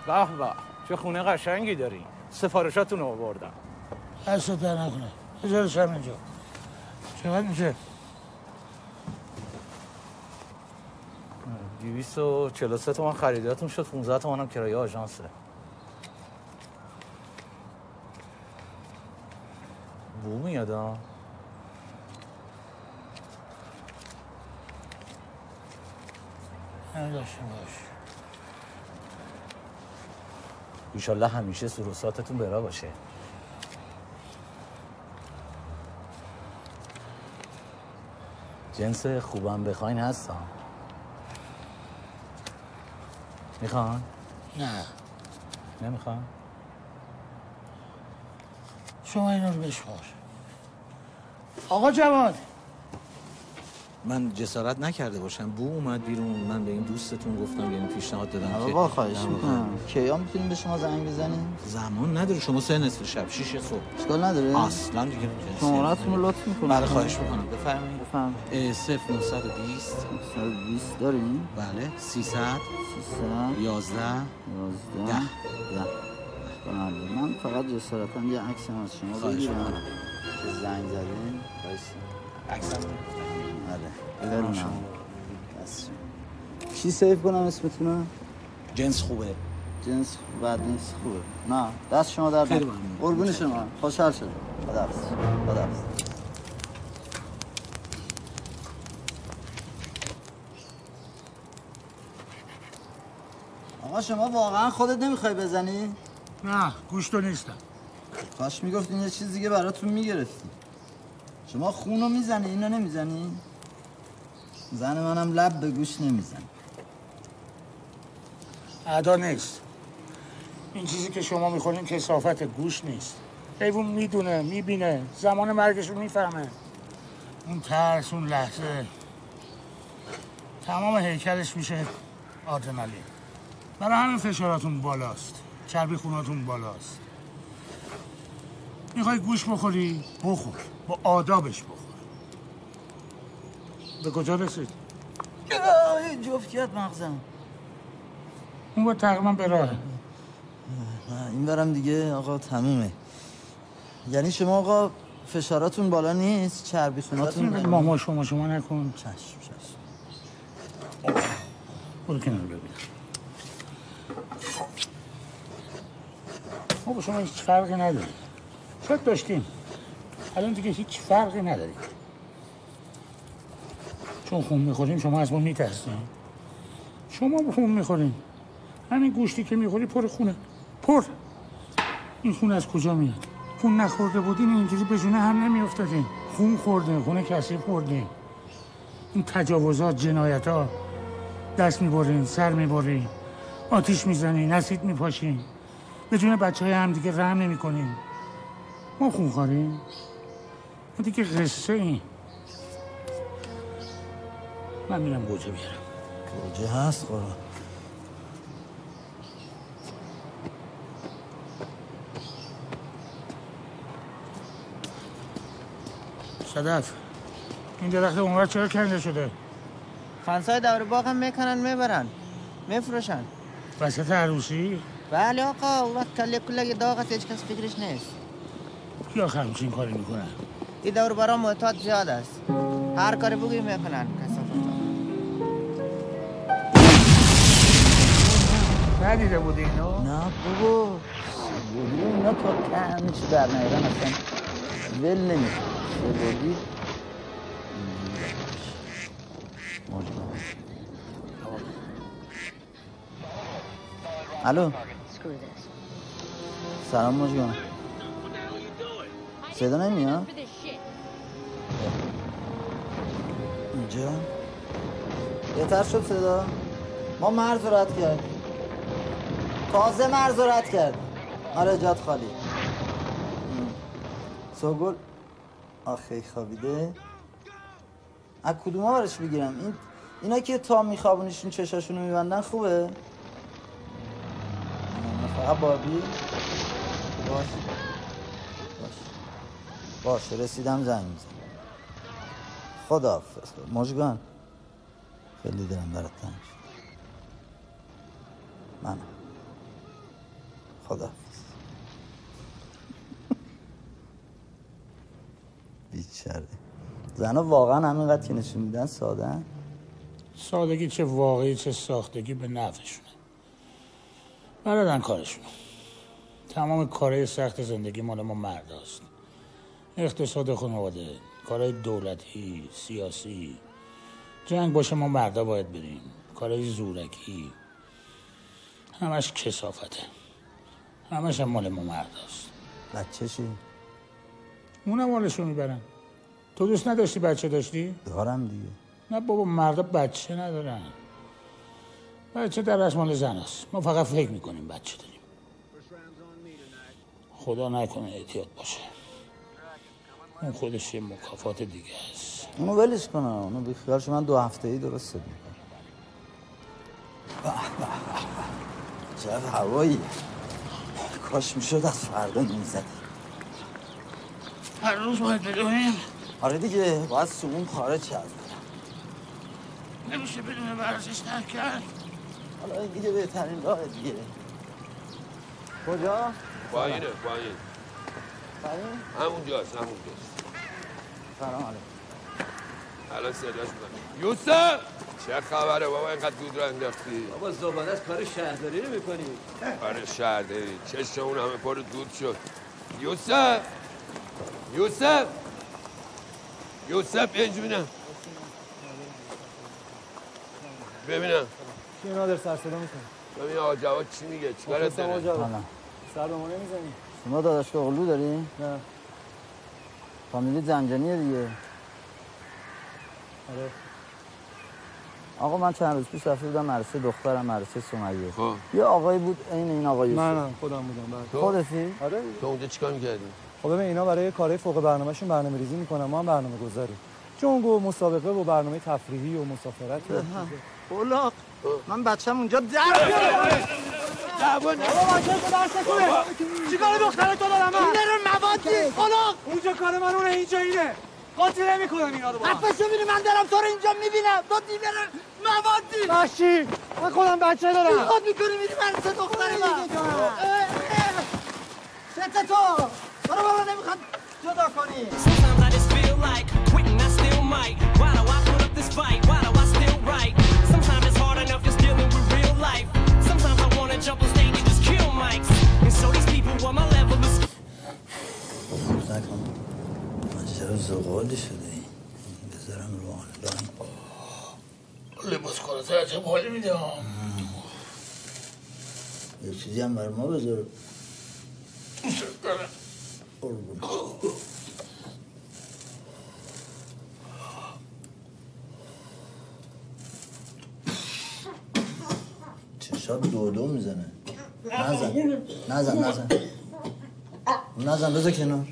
به به چه خونه قشنگی داری. سفارشاتون رو آوردم. دست در نکنه. بذارش هم اینجا. چقدر میشه؟ دیویست و چلو سه تومن خریداتون شد 15 تومن هم کرایه آژانسه. بو میاد ها نمیداشته باش. ایشالله همیشه سروساتتون برا باشه. جنس خوبم بخواین هستم می‌خوان؟ نه نمی‌خوان؟ شما اینا رو بشمار آقا جواد من جسارت نکرده باشم. بو اومد بیرون. من به این دوستتون گفتم یعنی پیشنهاد دادم که بابا خواهش می‌کنم. کیا می‌تونیم به شما زنگ بزنیم؟ زمان نداره. شما سه نصف شب شیش صبح. اشکال نداره؟ اصلا دیگه شماره‌تون رو لطف می‌کنم. بله خواهش می‌کنم. بفرمایید. بفرم اه، صفر 920 920 داریم. بله 300 300 11 11 ده. ده. بله من فقط جسارتا یه عکس از شما بگیرم. که زنگ زدین. عکسم آره دست شما. چی سیف کنم اسمتونو؟ جنس خوبه جنس بد نیست خوبه نه دست شما در خیلی. ممنون. قربون شما خوشحال شدم خداحافظ خداحافظ آقا شما واقعا خودت نمی‌خوای بزنی؟ نه گوش تو نیستم کاش می‌گفتین یه چیز دیگه براتون می‌گرفتیم شما خونو می‌زنی اینو نمی‌زنی؟ زن منم لب به گوش نمی‌زنی ادا نیست. این چیزی که شما می‌خورین کسافت گوش نیست. حیوان می‌دونه می‌بینه زمان مرگش رو می‌فهمه. اون ترس اون لحظه. تمام هیکلش میشه آدرنالین. برای همین فشاراتون بالاست. چربی خوناتون بالاست. می‌خوای گوش بخوری؟ بخور. با آدابش بخور. به کجا رسید؟ جفت کرد مغزم؟ اون با تقریبا به راهه نه، این برم دیگه آقا تمومه. یعنی شما آقا فشاراتون بالا نیست؟ چربی خوناتون ماما شما شما نکن. چشم چشم. برو کنار ببینم ما با شما هیچ فرقی نداریم شاید داشتیم. الان دیگه هیچ فرقی نداریم چون خون می‌خوریم شما از ما میترسیم شما خون می‌خوریم. همین گوشتی که می‌خوری پر خونه. پر. این خون از کجا میاد؟ خون نخورده بودین اینجوری به جونه هم نمیافتادین. خون خوردین خون کسی خوردین این تجاوزات جنایت ها دست می‌برین سر می‌برین. آتیش می‌زنین اسید میپاشین. به جون بچه های هم دیگه رحم نمی کنین ما خون خاریم ما دیگه قصه این من میرم گوجه بیارم گوجه هست؟ قرآن صدف. این درخت اونور چرا کنده شده؟ فنسای دور باغ هم می‌کنن می‌برن. میفروشن. وسط عروسی؟ بله آقا اون وقت کله کله داغ است هیچ کس فکرش نیست. یا همچین کاری می‌کنن؟ این دور برا معتاد زیاد است. هر کاری بگی می‌کنن. کسافت ندیده بودی اینو؟ نه بابا اینا تا ته چی در نیرن اصلا ول نمی‌کنه. بودی الو؟ سلام مجگان. صدا نمیاد؟ اینجا؟ بهتر شد صدا؟ ما مرز رد کردیم. تازه مرز رو رد کرد. آره جاد خالی. سوگل. آخه خوابیده؟ از کدوم بگیرم این اینا که تا میخوابونیشون چشاشونو میبندن خوبه؟ فقط بابی؟ باش. باش. باشه رسیدم زنگ میزن خدا مجگان خیلی دلم برات تنگ من خدا. بیچاره. زنها واقعا همینقدر که نشون میدن ساده سادگی چه واقعی چه ساختگی به نفعشونه. بلدن کارشون تمام کارهای سخت زندگی مال ما مرد است اقتصاد خانواده کارهای دولتی سیاسی. جنگ باشه ما مردا باید بریم. کارهای زورکی. همش کسافته. همش هم مال ما مرد است بچه چی؟ اونم مالشو می‌برن. تو دوست نداشتی بچه داشتی؟ دارم دیگه. نه بابا مردا بچه ندارن. بچه در رسم مال زن است. ما فقط فکر می‌کنیم بچه داریم. خدا نکنه احتیاط باشه. اون خودش یه مکافات دیگه است. اونو ولش کنم اونو بیخیالش من دو هفته ای درست می‌کنم. چقدر هوایی. کاش می‌شد از فردا می‌زدی هر روز باید بدونیم. آره دیگه باید سمون خارج شد نمیشه بدون ورزش ترک کرد حالا این دیگه بهترین راه دیگه. کجا؟ پایینه پایین؟ همونجاست همونجاست. سلام علیکم. الان صداش می‌کنم. یوسف! چه خبره بابا اینقدر دود رو انداختی بابا زباله کار شهرداری رو می‌کنی. آره شهرداری. چشم اون همه پر دود شد. یوسف! یوسف! یوسف اینجا ببینم. ببینم. چی نادر سر صدا می‌کنه ببین آقا جواد چی میگه؟ چیکارت داره سر به ما نمی‌زنی؟ شما داداش اغلو داری؟ نه. فامیلی زنجانیه دیگه. آره. آقا من چند روز پیش رفته بودم مدرسه دخترم مدرسه سمیه. خب. یه آقایی بود عین این آقا یوسف. من هم خودم بودم بعد خودتی؟ آره. تو اونجا چیکار می‌کردی؟ خب ببین اینا برای کارهای فوق برنامهشون برنامه ریزی می‌کنن ما هم برنامه گذاریم جنگ و مسابقه و برنامه تفریحی و مسافرت. و اولاق من بچم اونجا در جوان بابا بچه تو درس کنه چی کار دختره تو دارم؟ من؟ این رو موادی اولاق! اونجا کار من اونه اینجا اینه. قاطی نمی‌کنم اینا رو با هم حرفش ببینی من دارم تو رو اینجا می‌بینم تو دیگر موادی باشی من خودم بچه دارم خود می‌کنی میری مدرسه دختر من ست تو برو بابا نمی‌خواد جدا کنی Sometimes I just feel like quitting, I still might. Why do I put up this fight? Why do I still write? Sometimes it's hard enough just dealing with real life. Sometimes I wanna jump on stage and just kill mics. And so these people on my level is من چرا زغالی شده این بذارم رو آنلاین لباس کارات عجب حالی میده یه چیزی هم بر ما بذار. چشات دو دو می‌زنه. نزن. نزن نزن. نزن بذار کنار.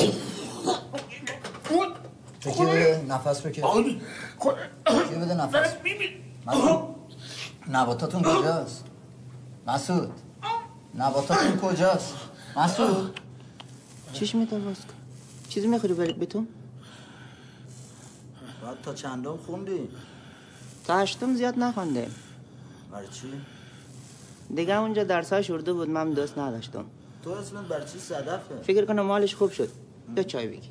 تکی بده نفس بکش تکی بده نفس؟ مسعود. نباتاتون کجاست؟ مسعود. نباتاتون کجاست؟ مسعود. چیش میتون باز کن. چیزی می‌خوری برید به تو؟ باید تا چندم خوندی؟ تا هشتم زیاد نخونده. برای چی؟ دیگه اونجا درسای شورده بود من دوست نداشتم. تو اسمت برای چی صدفه؟ فکر کنم مالش خوب شد. بیا چای بگی.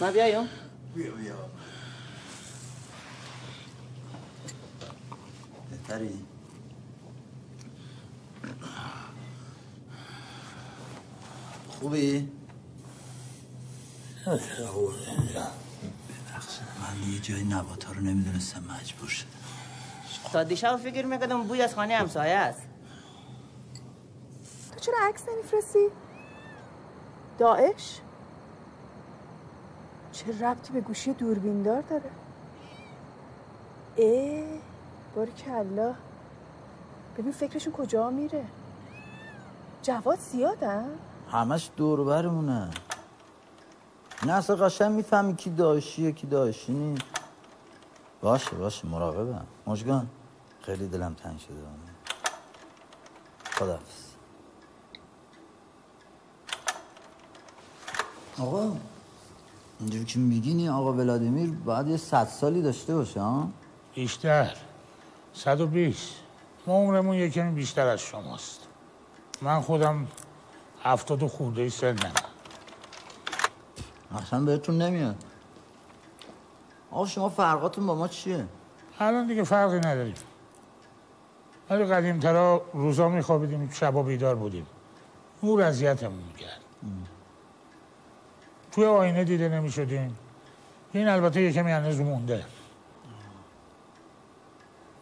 بیایم بیا بیا بهتری خوبی؟ من یه جای نبات رو نمی‌دونستم مجبور شدم تا دیشب فکر می‌کردم بوی از خانه همسایه است تو چرا عکس نمیفرستی؟ داعش؟ چه ربطی به گوشی دوربیندار داره؟ اه باری کلا ببین فکرشون کجا میره؟ جواد زیادن؟ همش دور برمونه نه اصلا قشنگ می‌فهمی کی داشیه کی داشی نیست. باشه باشه مراقبم. مشگان خیلی دلم تنگ شده. خداحافظ. آقا. اینجور که میگین آقا ولادیمیر باید یه صد سالی داشته باشه ها بیشتر. صد و بیست. ما عمرمون یه کمی بیشتر از شماست. من خودم هفتاد و خورده ای سنم اصلا بهتون نمیاد. آقا شما فرقاتون با ما چیه؟ الان دیگه فرقی نداریم. ولی قدیمترا روزا میخوابیدیم شبا بیدار بودیم. نور اذیتمون می‌کرد. توی آینه دیده نمی‌شدیم. این البته یه کمی هنوز مونده.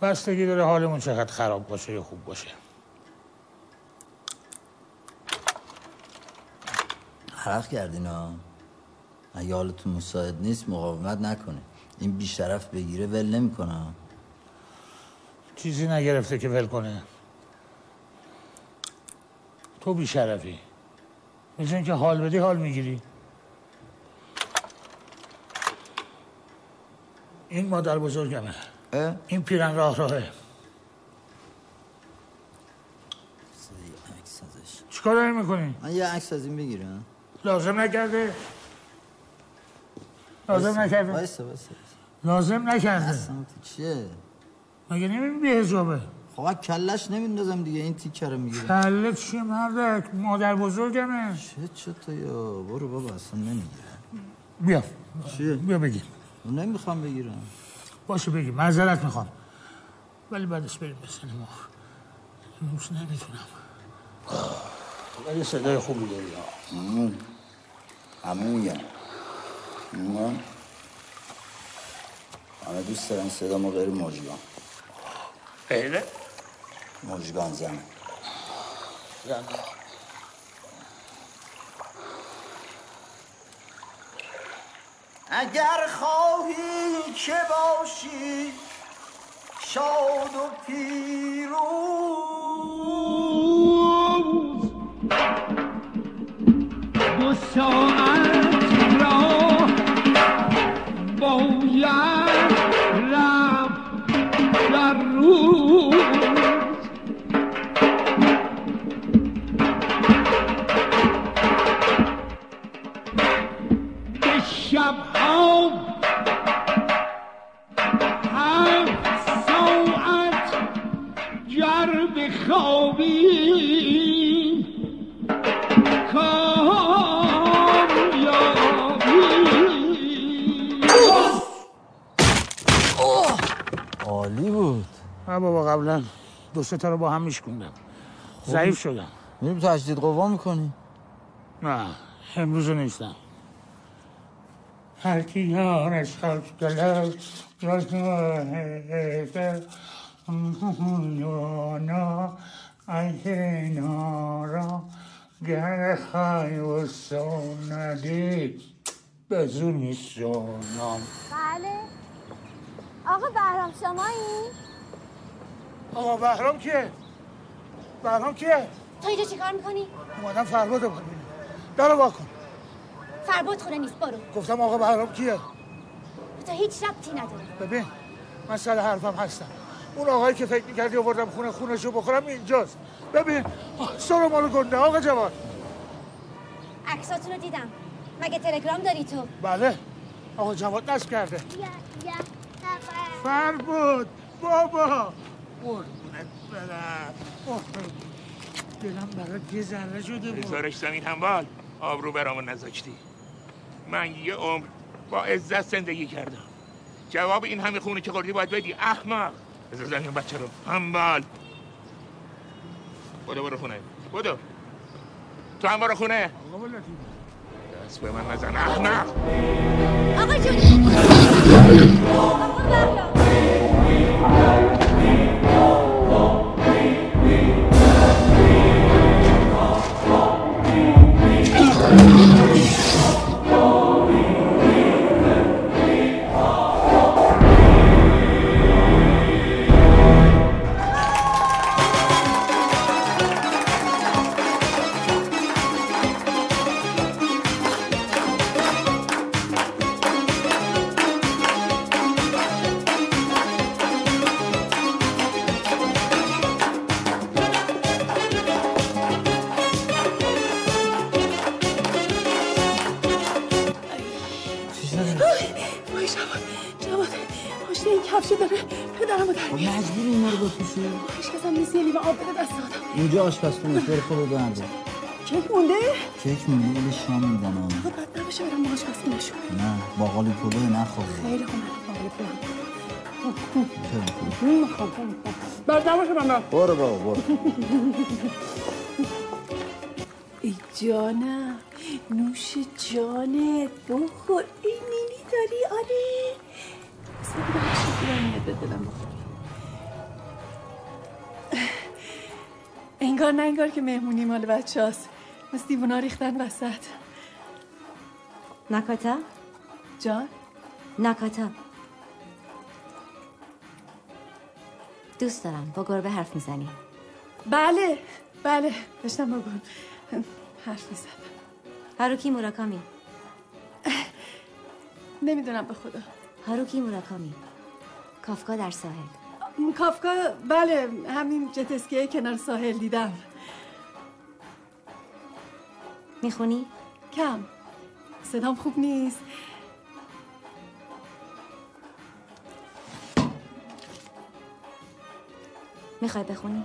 بستگی داره حالمون چقدر خراب باشه یا خوب باشه. حرق کردین ها. اگه حالتون مساعد نیست مقاومت نکنه. این بیشرف بگیره ول نمی‌کنه. چیزی نگرفته که ول کنه. تو بیشرفی. مثل اینکه حال بدی حال می‌گیری. این مادر بزرگمه. این پیرن راه راهه. چیکار داری می‌کنی؟ من یه عکس از این بگیرم لازم نکرده؟ لازم نکرده؟ وایسا وایسا لازم نکرده. اصلا چیه؟ مگه نمی‌بینی بی حجابه؟ خب کلش نمیندازم دیگه این تیکه رو می‌گیره کله چی مردک مادر بزرگمه. چه چه تو یا برو بابا اصلا نمی‌گیره بیا. چیه؟ بیا بگیم نمی‌خوام بگیرم. باشه بگیم. معذرت می‌خوام. ولی بعدش بریم به سینما. امروز نمی‌تونم. ولی صدای خوبی داری. عمویم عمویم همه دوست دارم صدامو غیر مجگان غیره؟ مجگان زن. اگر خواهی که باشی شاد و پیروز. دو دو سه تا رو با هم میشکوندم. ضعیف شدم. میریم تجدید قوا می‌کنی؟ نه امروز نیستم. هر کی یارش خاک گلد یانا اینا گر خای و سوندی بزونی سونام بله. آقا بهرام شمایی؟ آقا بهرام کیه؟ بهرام کیه؟ تو اینجا چیکار می‌کنی؟ اومدم فرباد رو ببینم. درو واکن فرباد خونه نیست برو. گفتم آقا بهرام کیه؟ تو هیچ ربطی نداره ببین من سر حرفم هستم. اون آقایی که فکر می‌کردی آوردم خونه خونشو بخورم اینجاست. ببین سر مال گنده آقا جوان عکساتون رو دیدم. مگه تلگرام داری تو؟ بله. آقا جواد نصب کرده. فر بود بابا. قربونت برم. دلم برات یه ذره شده بود. بذارش زمین هموال آبرو برامون نذاشتی. من یه عمر با عزت زندگی کردم. جواب این همه خونه که خوردی باید بدی. احمق. بذار زمین بچه رو هموال بودو برو خونه. بودو تو هم برو خونه. آقا دست به من نزن احمق. آقا جون. وای بپوشی هیچ کسم نیست یه لیوان آب بده دست آدم اینجا آشپزخونه برو خود برده کیک مونده؟ کیک مونده ولی شام ها. خب بد نباشه برم بس نشون نه باقالی پلو نخواه خیلی خوب باقالی پلو بد نباشه من برم برو. بابا برو. ای جانم نوش جانت بخور. ای نینی داری آره. بودم چی میاد به دلم انگار نه انگار که مهمونی مال بچه هست مثل دیوونا ریختن وسط. نکاتا جان؟ نکاتا دوست دارم با گربه حرف می‌زنی. بله بله. داشتم با گل حرف می‌زدم. هاروکی موراکامی. نمی‌دونم به خدا. هاروکی موراکامی. کافکا در ساحل. کافکا بله همین جت اسکی کنار ساحل دیدم می‌خونی؟ کم صدام خوب نیست می‌خوای بخونی؟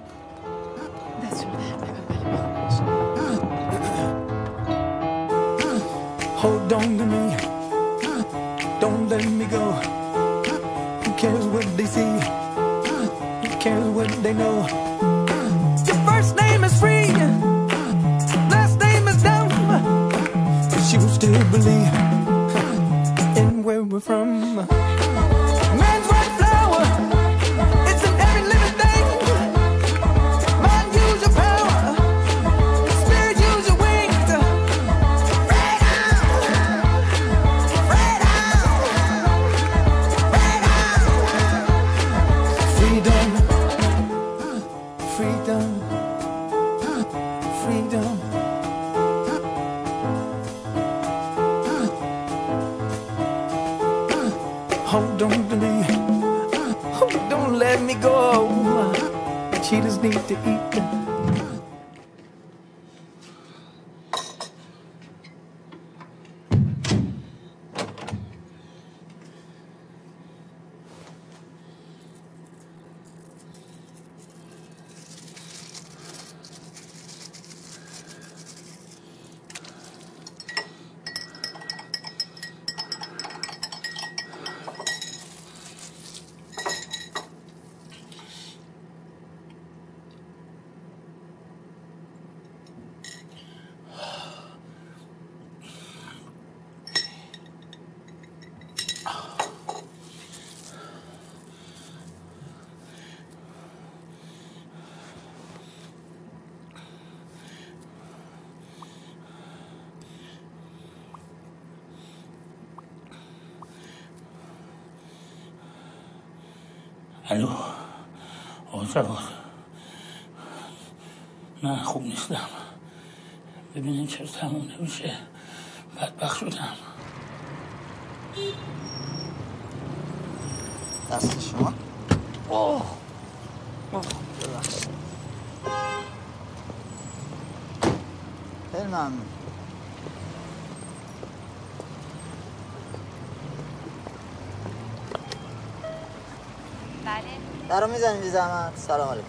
درد نکنه. Hold on to me. Don't let me go. Who cares what they see? Who cares what they know? Your first name is free. Last name is dumb. But you still believe in where we're from. Cheetahs need to eat. درو می‌زنیم بی زحمت. سلام علیکم.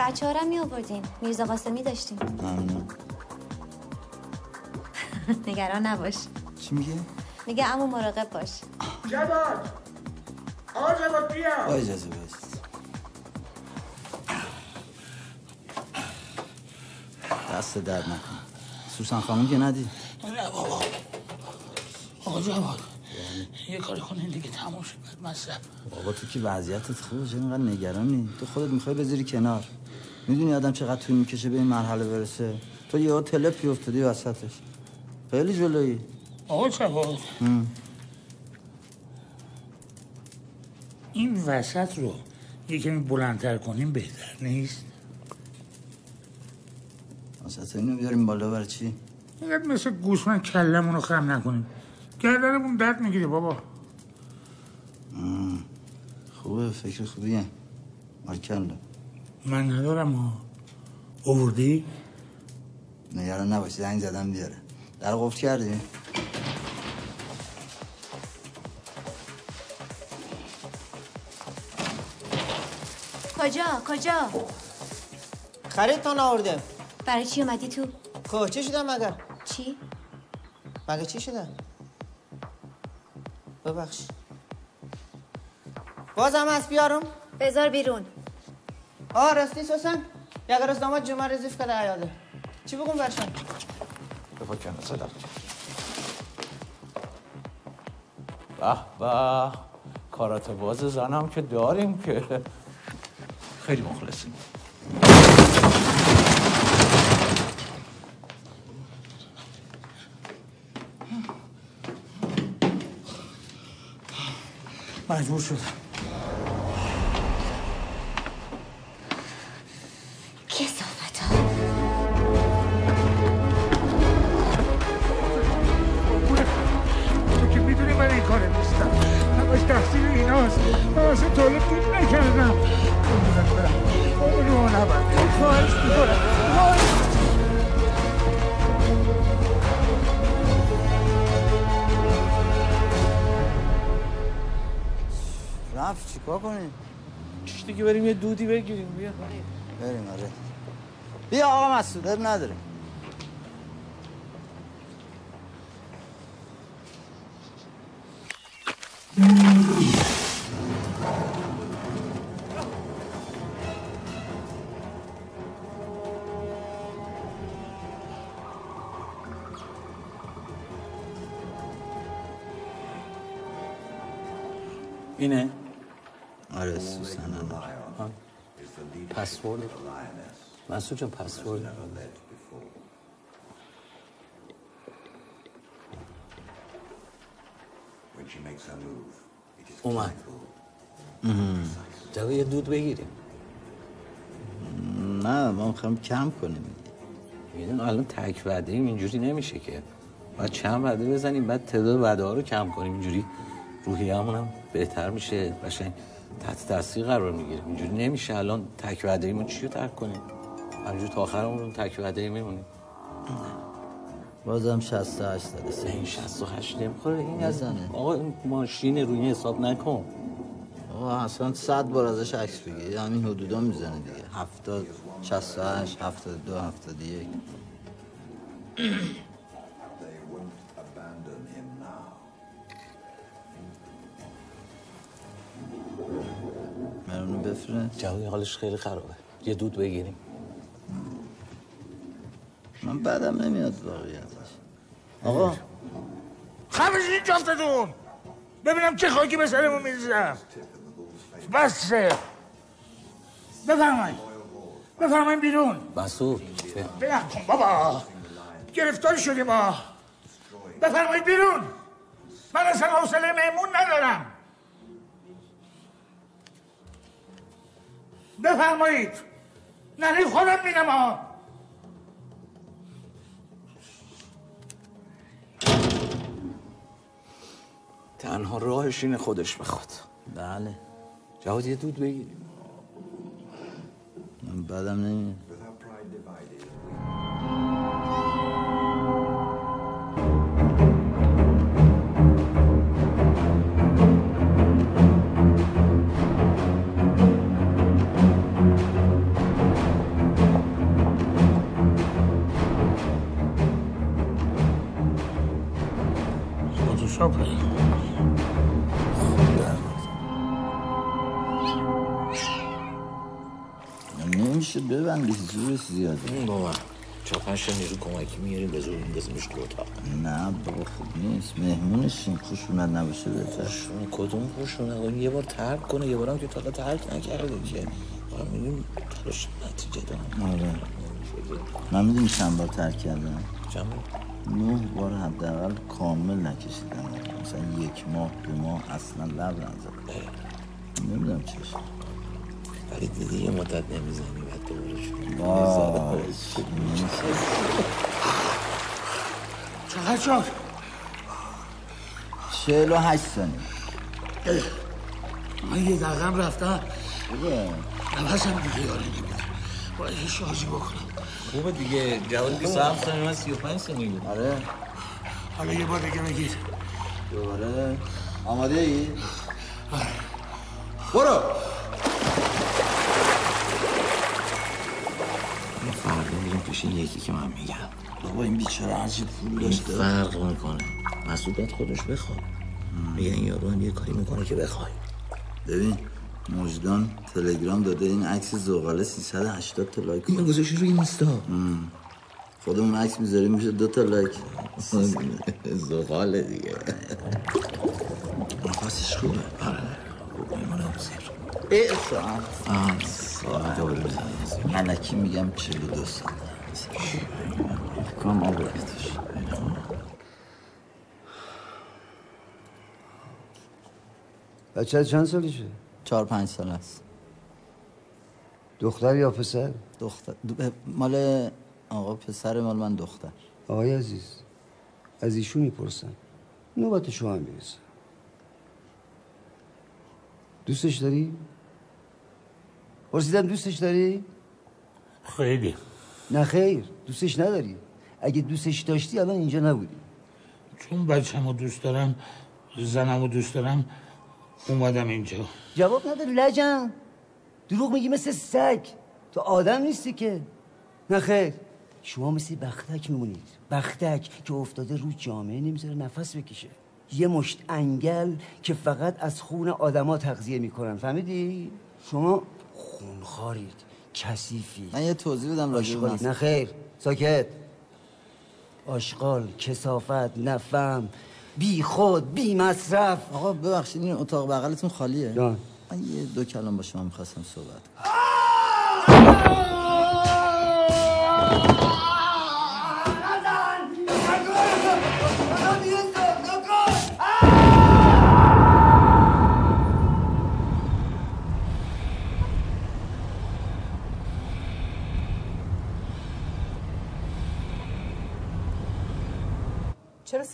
بچه ها رو می آوردیم میرزا قاسمی داشتیم. ممنون. نگران نباش. چی میگه؟ میگه امو مراقب باش. جواد! آقا جواد بیا! اجازه بایست دست درد نکن سوسن خانم که ندی نه بابا. آقا جواد یه کاری کنین دیگه تموم شد. مصرف. بابا تو که وضعیتت خوبه؟ چرا اینقدر نگرانی؟ تو خودت می‌خوای بذاری کنار. می‌دونی آدم چقدر طول می‌کشه به این مرحله برسه؟ تو یه تلپی افتادی وسطش. خیلی جلویی. آقا هم. این وسط رو یه کمی بلندتر کنیم بهتر نیست؟ وسط اینو بیاریم بالا بر چی؟ مثل گوسفند کلمون رو خم نکنیم. گردنمون درد می‌گیره بابا هم. خوبه فکر خوبیه مارکلا. من ندارم ها اووردی؟ نگران نباشی زنگ زدم بیاره. در قفل کردی؟ کجا؟ کجا؟ خریدتان آورده برای چی اومدی تو؟ خب چی شده مگر چی؟ مگه چی شده؟ ببخش. بازم از بیارم. بذار بیرون. آه راستی سوسن. یک روز داماد جمعه رزیف کرده عیاده. چی بگم برشن بفا کنه صدق به به. کارات باز زنم که داریم که. خیلی مخلصیم. مجبور شدم. بیا آقا مسعود اب نداره اینه آره سوسن پسورد مسعود جان پسورد. اومد. جواب یه دود بگیریم. نه ما می‌خوایم کم کنیم. میدون الان تک وعده ایم اینجوری نمیشه که. باید چند وعده بزنیم بعد تعداد وعده ها رو کم کنیم. اینجوری روحیه هم بهتر میشه قشنگ تحت تاثیر قرار می‌گیره. اینجوری نمیشه الان تک وعده ایمون چی رو ترک کنیم؟ همینجور تا آخرمون تک وعده ای میمونیم. بازم 68 داره این 68 نمی‌خوره این از. آقا این ماشین روی حساب نکن. آقا اصلا صد بار ازش عکس بگیر. همین حدودا می‌زنه دیگه. 70 68 72 71 مرونو بفرست. جوی حالش خیلی خرابه. یه دود بگیریم. من بعدم نمیاد واقعیتش. آقا. خمشین جفتتون؟ ببینم چه خاکی به سرمون میریزم. بسه بفرمایید. بفرمایید بیرون. مسعود بلم کن بابا. گرفتار شدیم ما. بفرمایید بیرون. من اصلا حوصله مهمون ندارم. بفرمایید. نه خودم میرم ها تنها راهش اینه خودش بخواد. بله. جواد یه دود بگیریم من بعدم نمیاد. فتوشاپه نمیشه ببندی زورش زیاده؟ بابا چهار پنج تا نیرو کمکی میاریم به زور میندازیمش تو اتاق. نه بابا خوب نیست. مهمونشیم. خشونت نباشه بهتر. خشونت کدوم خشونت آقا یه بار ترک کنه یه بارم که تا ترک نکرده که. آقا میگیم تلاش نتیجه دارم. آره. من می‌دونی چند بار ترک کردم؟ چند نه بار حداقل کامل نکشیدم. مثلا یک ماه دو ماه اصلا لب نزد نمی‌دونم چش ولی دیدی یه مدت نمی‌زنی. چقدر شد چهل و هشت ثانیه من یه دقیقم رفتم. خوبه نفسم دیگه یاری نمیده. باید یه شارژی بکنم. خوبه دیگه. جواد 27 ثانیه من 35 ثانیه آره. حالا یه بار دیگه بگید دوباره. آماده ای؟ برو. ما فردا میریم پیش این یکی که من میگم. بابا این بیچاره هرچی پول داشته. فرق می‌کنه. مسعود باید خودش بخواد. میگه این یارو هم یه کاری می‌کنه که بخوای ببین مجدان تلگرام داده این عکس زغاله 380 تا لایک من گذاشتی روی اینستا. خودمون عکس می‌ذاریم میشه دو تا لایک. زغاله دیگه. نفسش خوبه. آره. اون زیر. آه آه دوباره بزنیم علکی میگم 42 سال کام آوردش بچه چند سالشه؟ چهار پنج سال است دختر یا پسر؟ دختر دو- مال آقا پسر مال من دختر آقای عزیز از ایشون می‌پرسن نوبت شما هم می‌رسه دوستش داری؟ پرسیدم دوستش داری؟ خیلی. نه خیر دوستش نداری. اگه دوستش داشتی الان اینجا نبودی. چون بچه‌مو دوست دارم زنمو دوست دارم اومدم اینجا. جواب نداری لجن. دروغ میگی مثل سگ. تو آدم نیستی که. نه خیر. شما مثل بختک میمونید. بختک که افتاده رو جامعه نمی‌ذاره نفس بکشه. یه مشت انگل که فقط از خون آدما تغذیه می‌کنن. فهمیدی؟ شما خونخارید کثیفی. من یه توضیح بدم راجع به. نه خیر. ساکت. آشغال کسافت نفهم بی خود بی مصرف. آقا ببخشید این اتاق بغلتون خالیه. جان. من یه دو کلام با شما می‌خواستم صحبت کنم.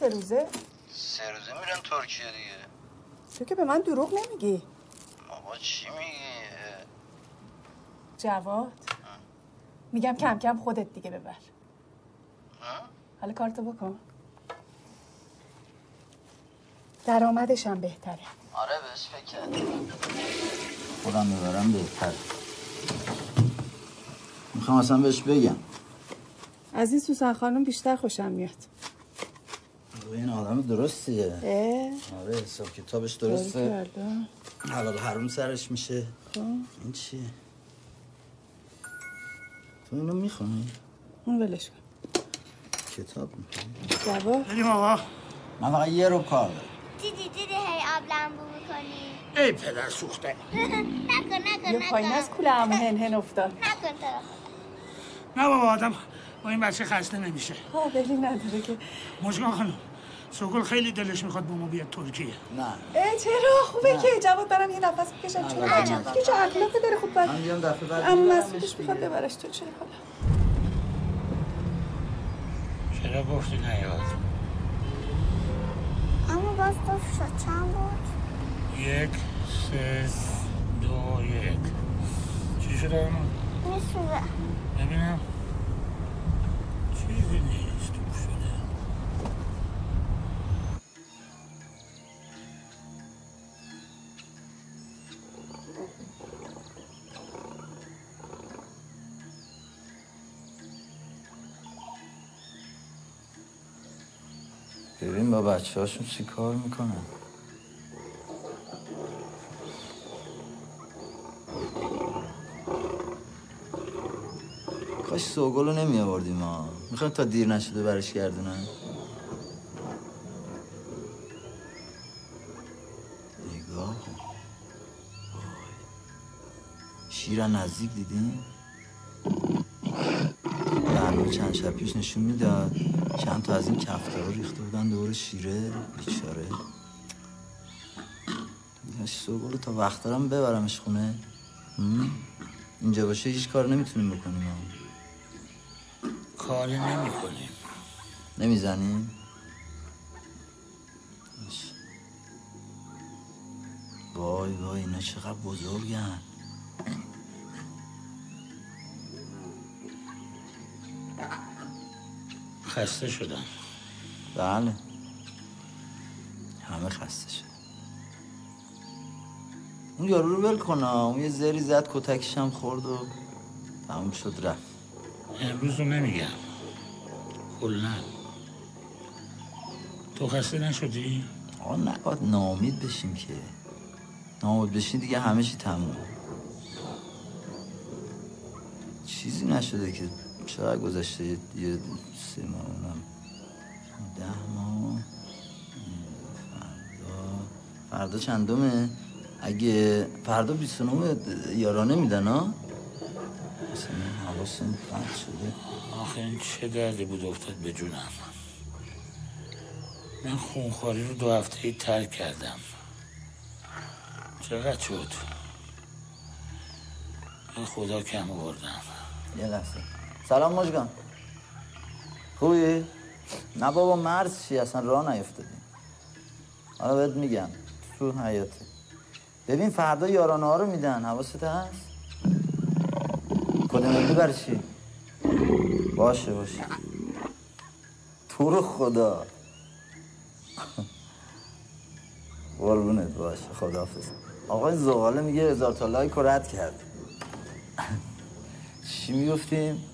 سه روزه؟ سه روزه میرن ترکیه دیگه. تو که به من دروغ نمیگی. بابا چی میگی؟ جواد؟ میگم کم کم خودت دیگه ببر. حالا کارتو بکن. درآمدش هم بهتره. آره بهش فکر خودم ببرم بهتر. می‌خوام اصلا بهش بگم. از این سوسن خانم بیشتر خوشم میاد. آقا این آدم درستیه اه. آره حساب کتابش درسته. حلال حروم سرش میشه. خب. این چیه تو اینو می‌خونی؟ اون ولش کن. کتاب می‌خونی؟ جواد بریم آقا. من فقط یه رو کار دارم. دیدی دیدی هی آب لمبو می‌کنی؟ ای پدر سوخته. نکن نکن یه پایین از کوله هم هن هن افتاد. نکن تو نه بابا آدم با این بچه خسته نمیشه. قابلی نداره که. مجگان خانم. سوگل خیلی دلش می‌خواد با ما بیاد ترکیه. نه. اه چرا؟ خوبه که جواد برم یه نفس بکشم. بچه نه. که چه اخلاقی داره. خوب بر من بیام دفعه بعد اما دیگه. می‌خواد ببرش تو چرا؟ حالا. چرا گفتی نیاد اما باز گفت شد. چند بود؟ یک سه دو یک. چی شده؟ اما؟ میسوزه ببینم. چیزی نیست. بچه هاشون چی کار می‌کنن کاش سوگل رو نمی آوردیم ما می‌خوایم تا دیر نشده برش گردونن نگاه کن. وای. شیر از نزدیک دیدیم چند شب پیش نشون می‌داد. چند تا از این کفتارا ریخته بودن دور شیره. بیچاره. داشت سوگل تا وقت دارم ببرمش خونه؟ اینجا باشه هیچ کار نمی‌تونیم بکنیم ها. کاری نمی کنیم نمی‌زنیم وای وای اینا چقدر بزرگن. خسته شدم. بله. همه خسته شد اون یارو رو ول. اون یه زری زد کتکش هم خورد و تموم شد رفت. امروز رو نمیگم. کلا تو خسته نشدی؟ آقا نباید ناامید بشیم که. ناامید بشین دیگه همه چی تموم چیزی نشده که چقدر گذشته؟ یه سه ماه اونم ده ماه. فردا. فردا چندمه؟ اگه فردا 29 یارانه میدن ها؟ مثلا حواسم پرد شده. آخه این چه دردی بود افتاد به جونم من خونخواری رو دو هفته ای ترک کردم. چقدر شد؟ خدا کم آوردم. یه لحظه. سلام مجگان خوبی؟ نه بابا مرز چی؟ اصلا راه نیفتادیم حالا بهت میگم تو حیاته ببین فردا یارانه ها رو میدن. حواست هست؟ کد ملی برای چی؟ باشه باشه. تو رو خدا. قربونت باشه خداحافظ. آقای زغاله میگه هزار تا لایک رو رد کرد. چی می‌گفتیم؟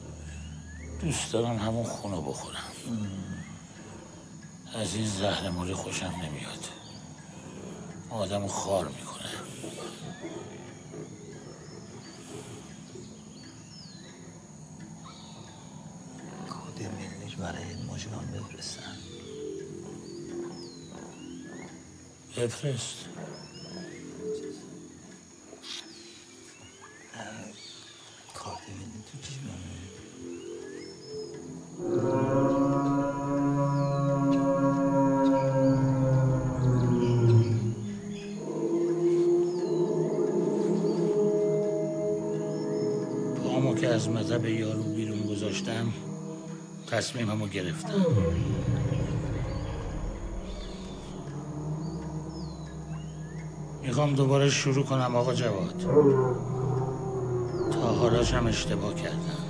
دوست دارم همون خونو بخورم. از این زهر موری خوشم نمیاد. آدمو خار می‌کنه. کد ملیش برای مجگان بفرستن. بفرست. کارت ملی تو پامو که از مذهب یارو بیرون گذاشتم تصمیممو گرفتم. می‌خوام دوباره شروع کنم آقا جواد. تا حالاش هم اشتباه کردم.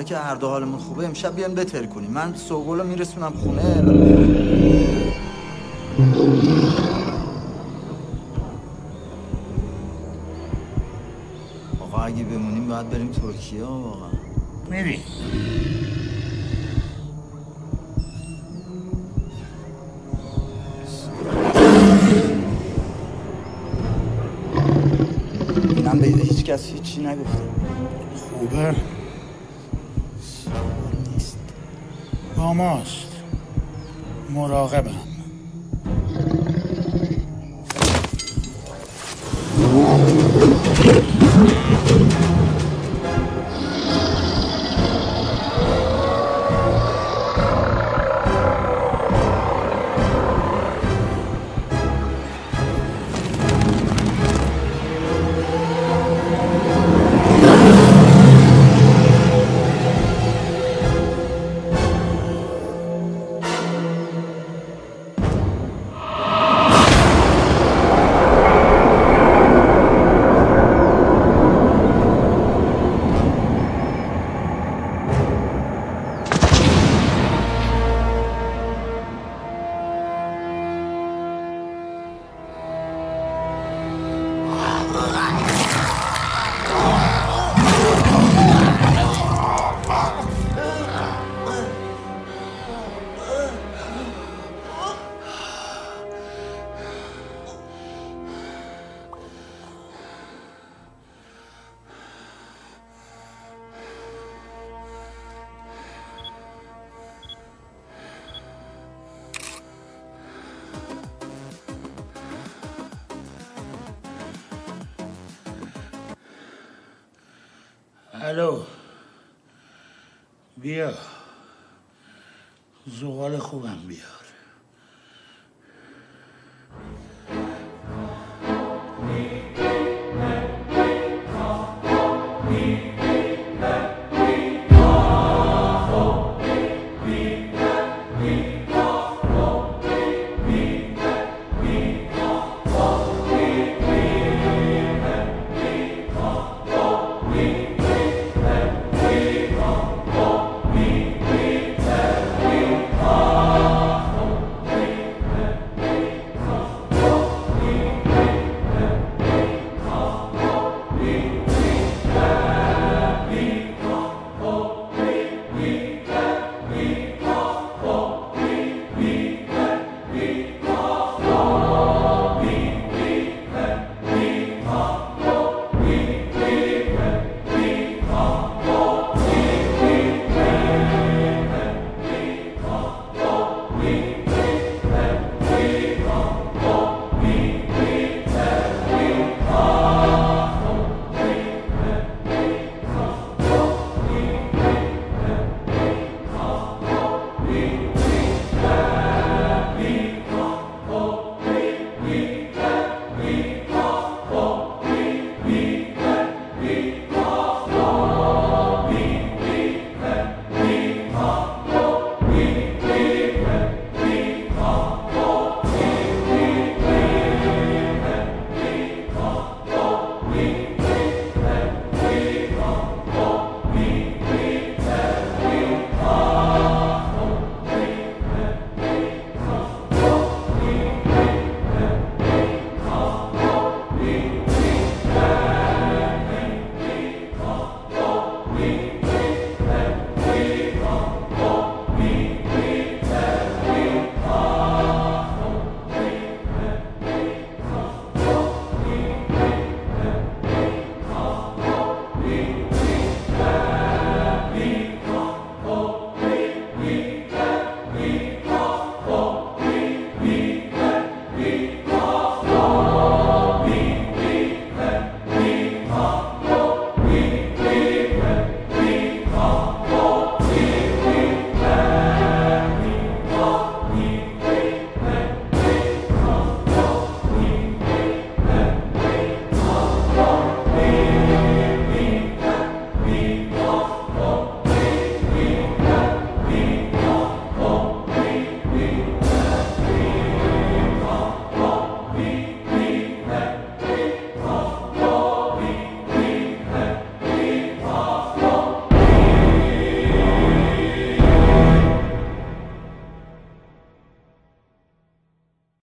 حالا که هر دو حالمون خوبه امشب بیان بتر کنیم. من سوگل رو میرسونم خونه. آقا اگه بمونیم باید بریم ترکیه واقعا میری. اینم به هیچ کس هیچی نگفته. خوبه. با ماست. مراقبم. بیا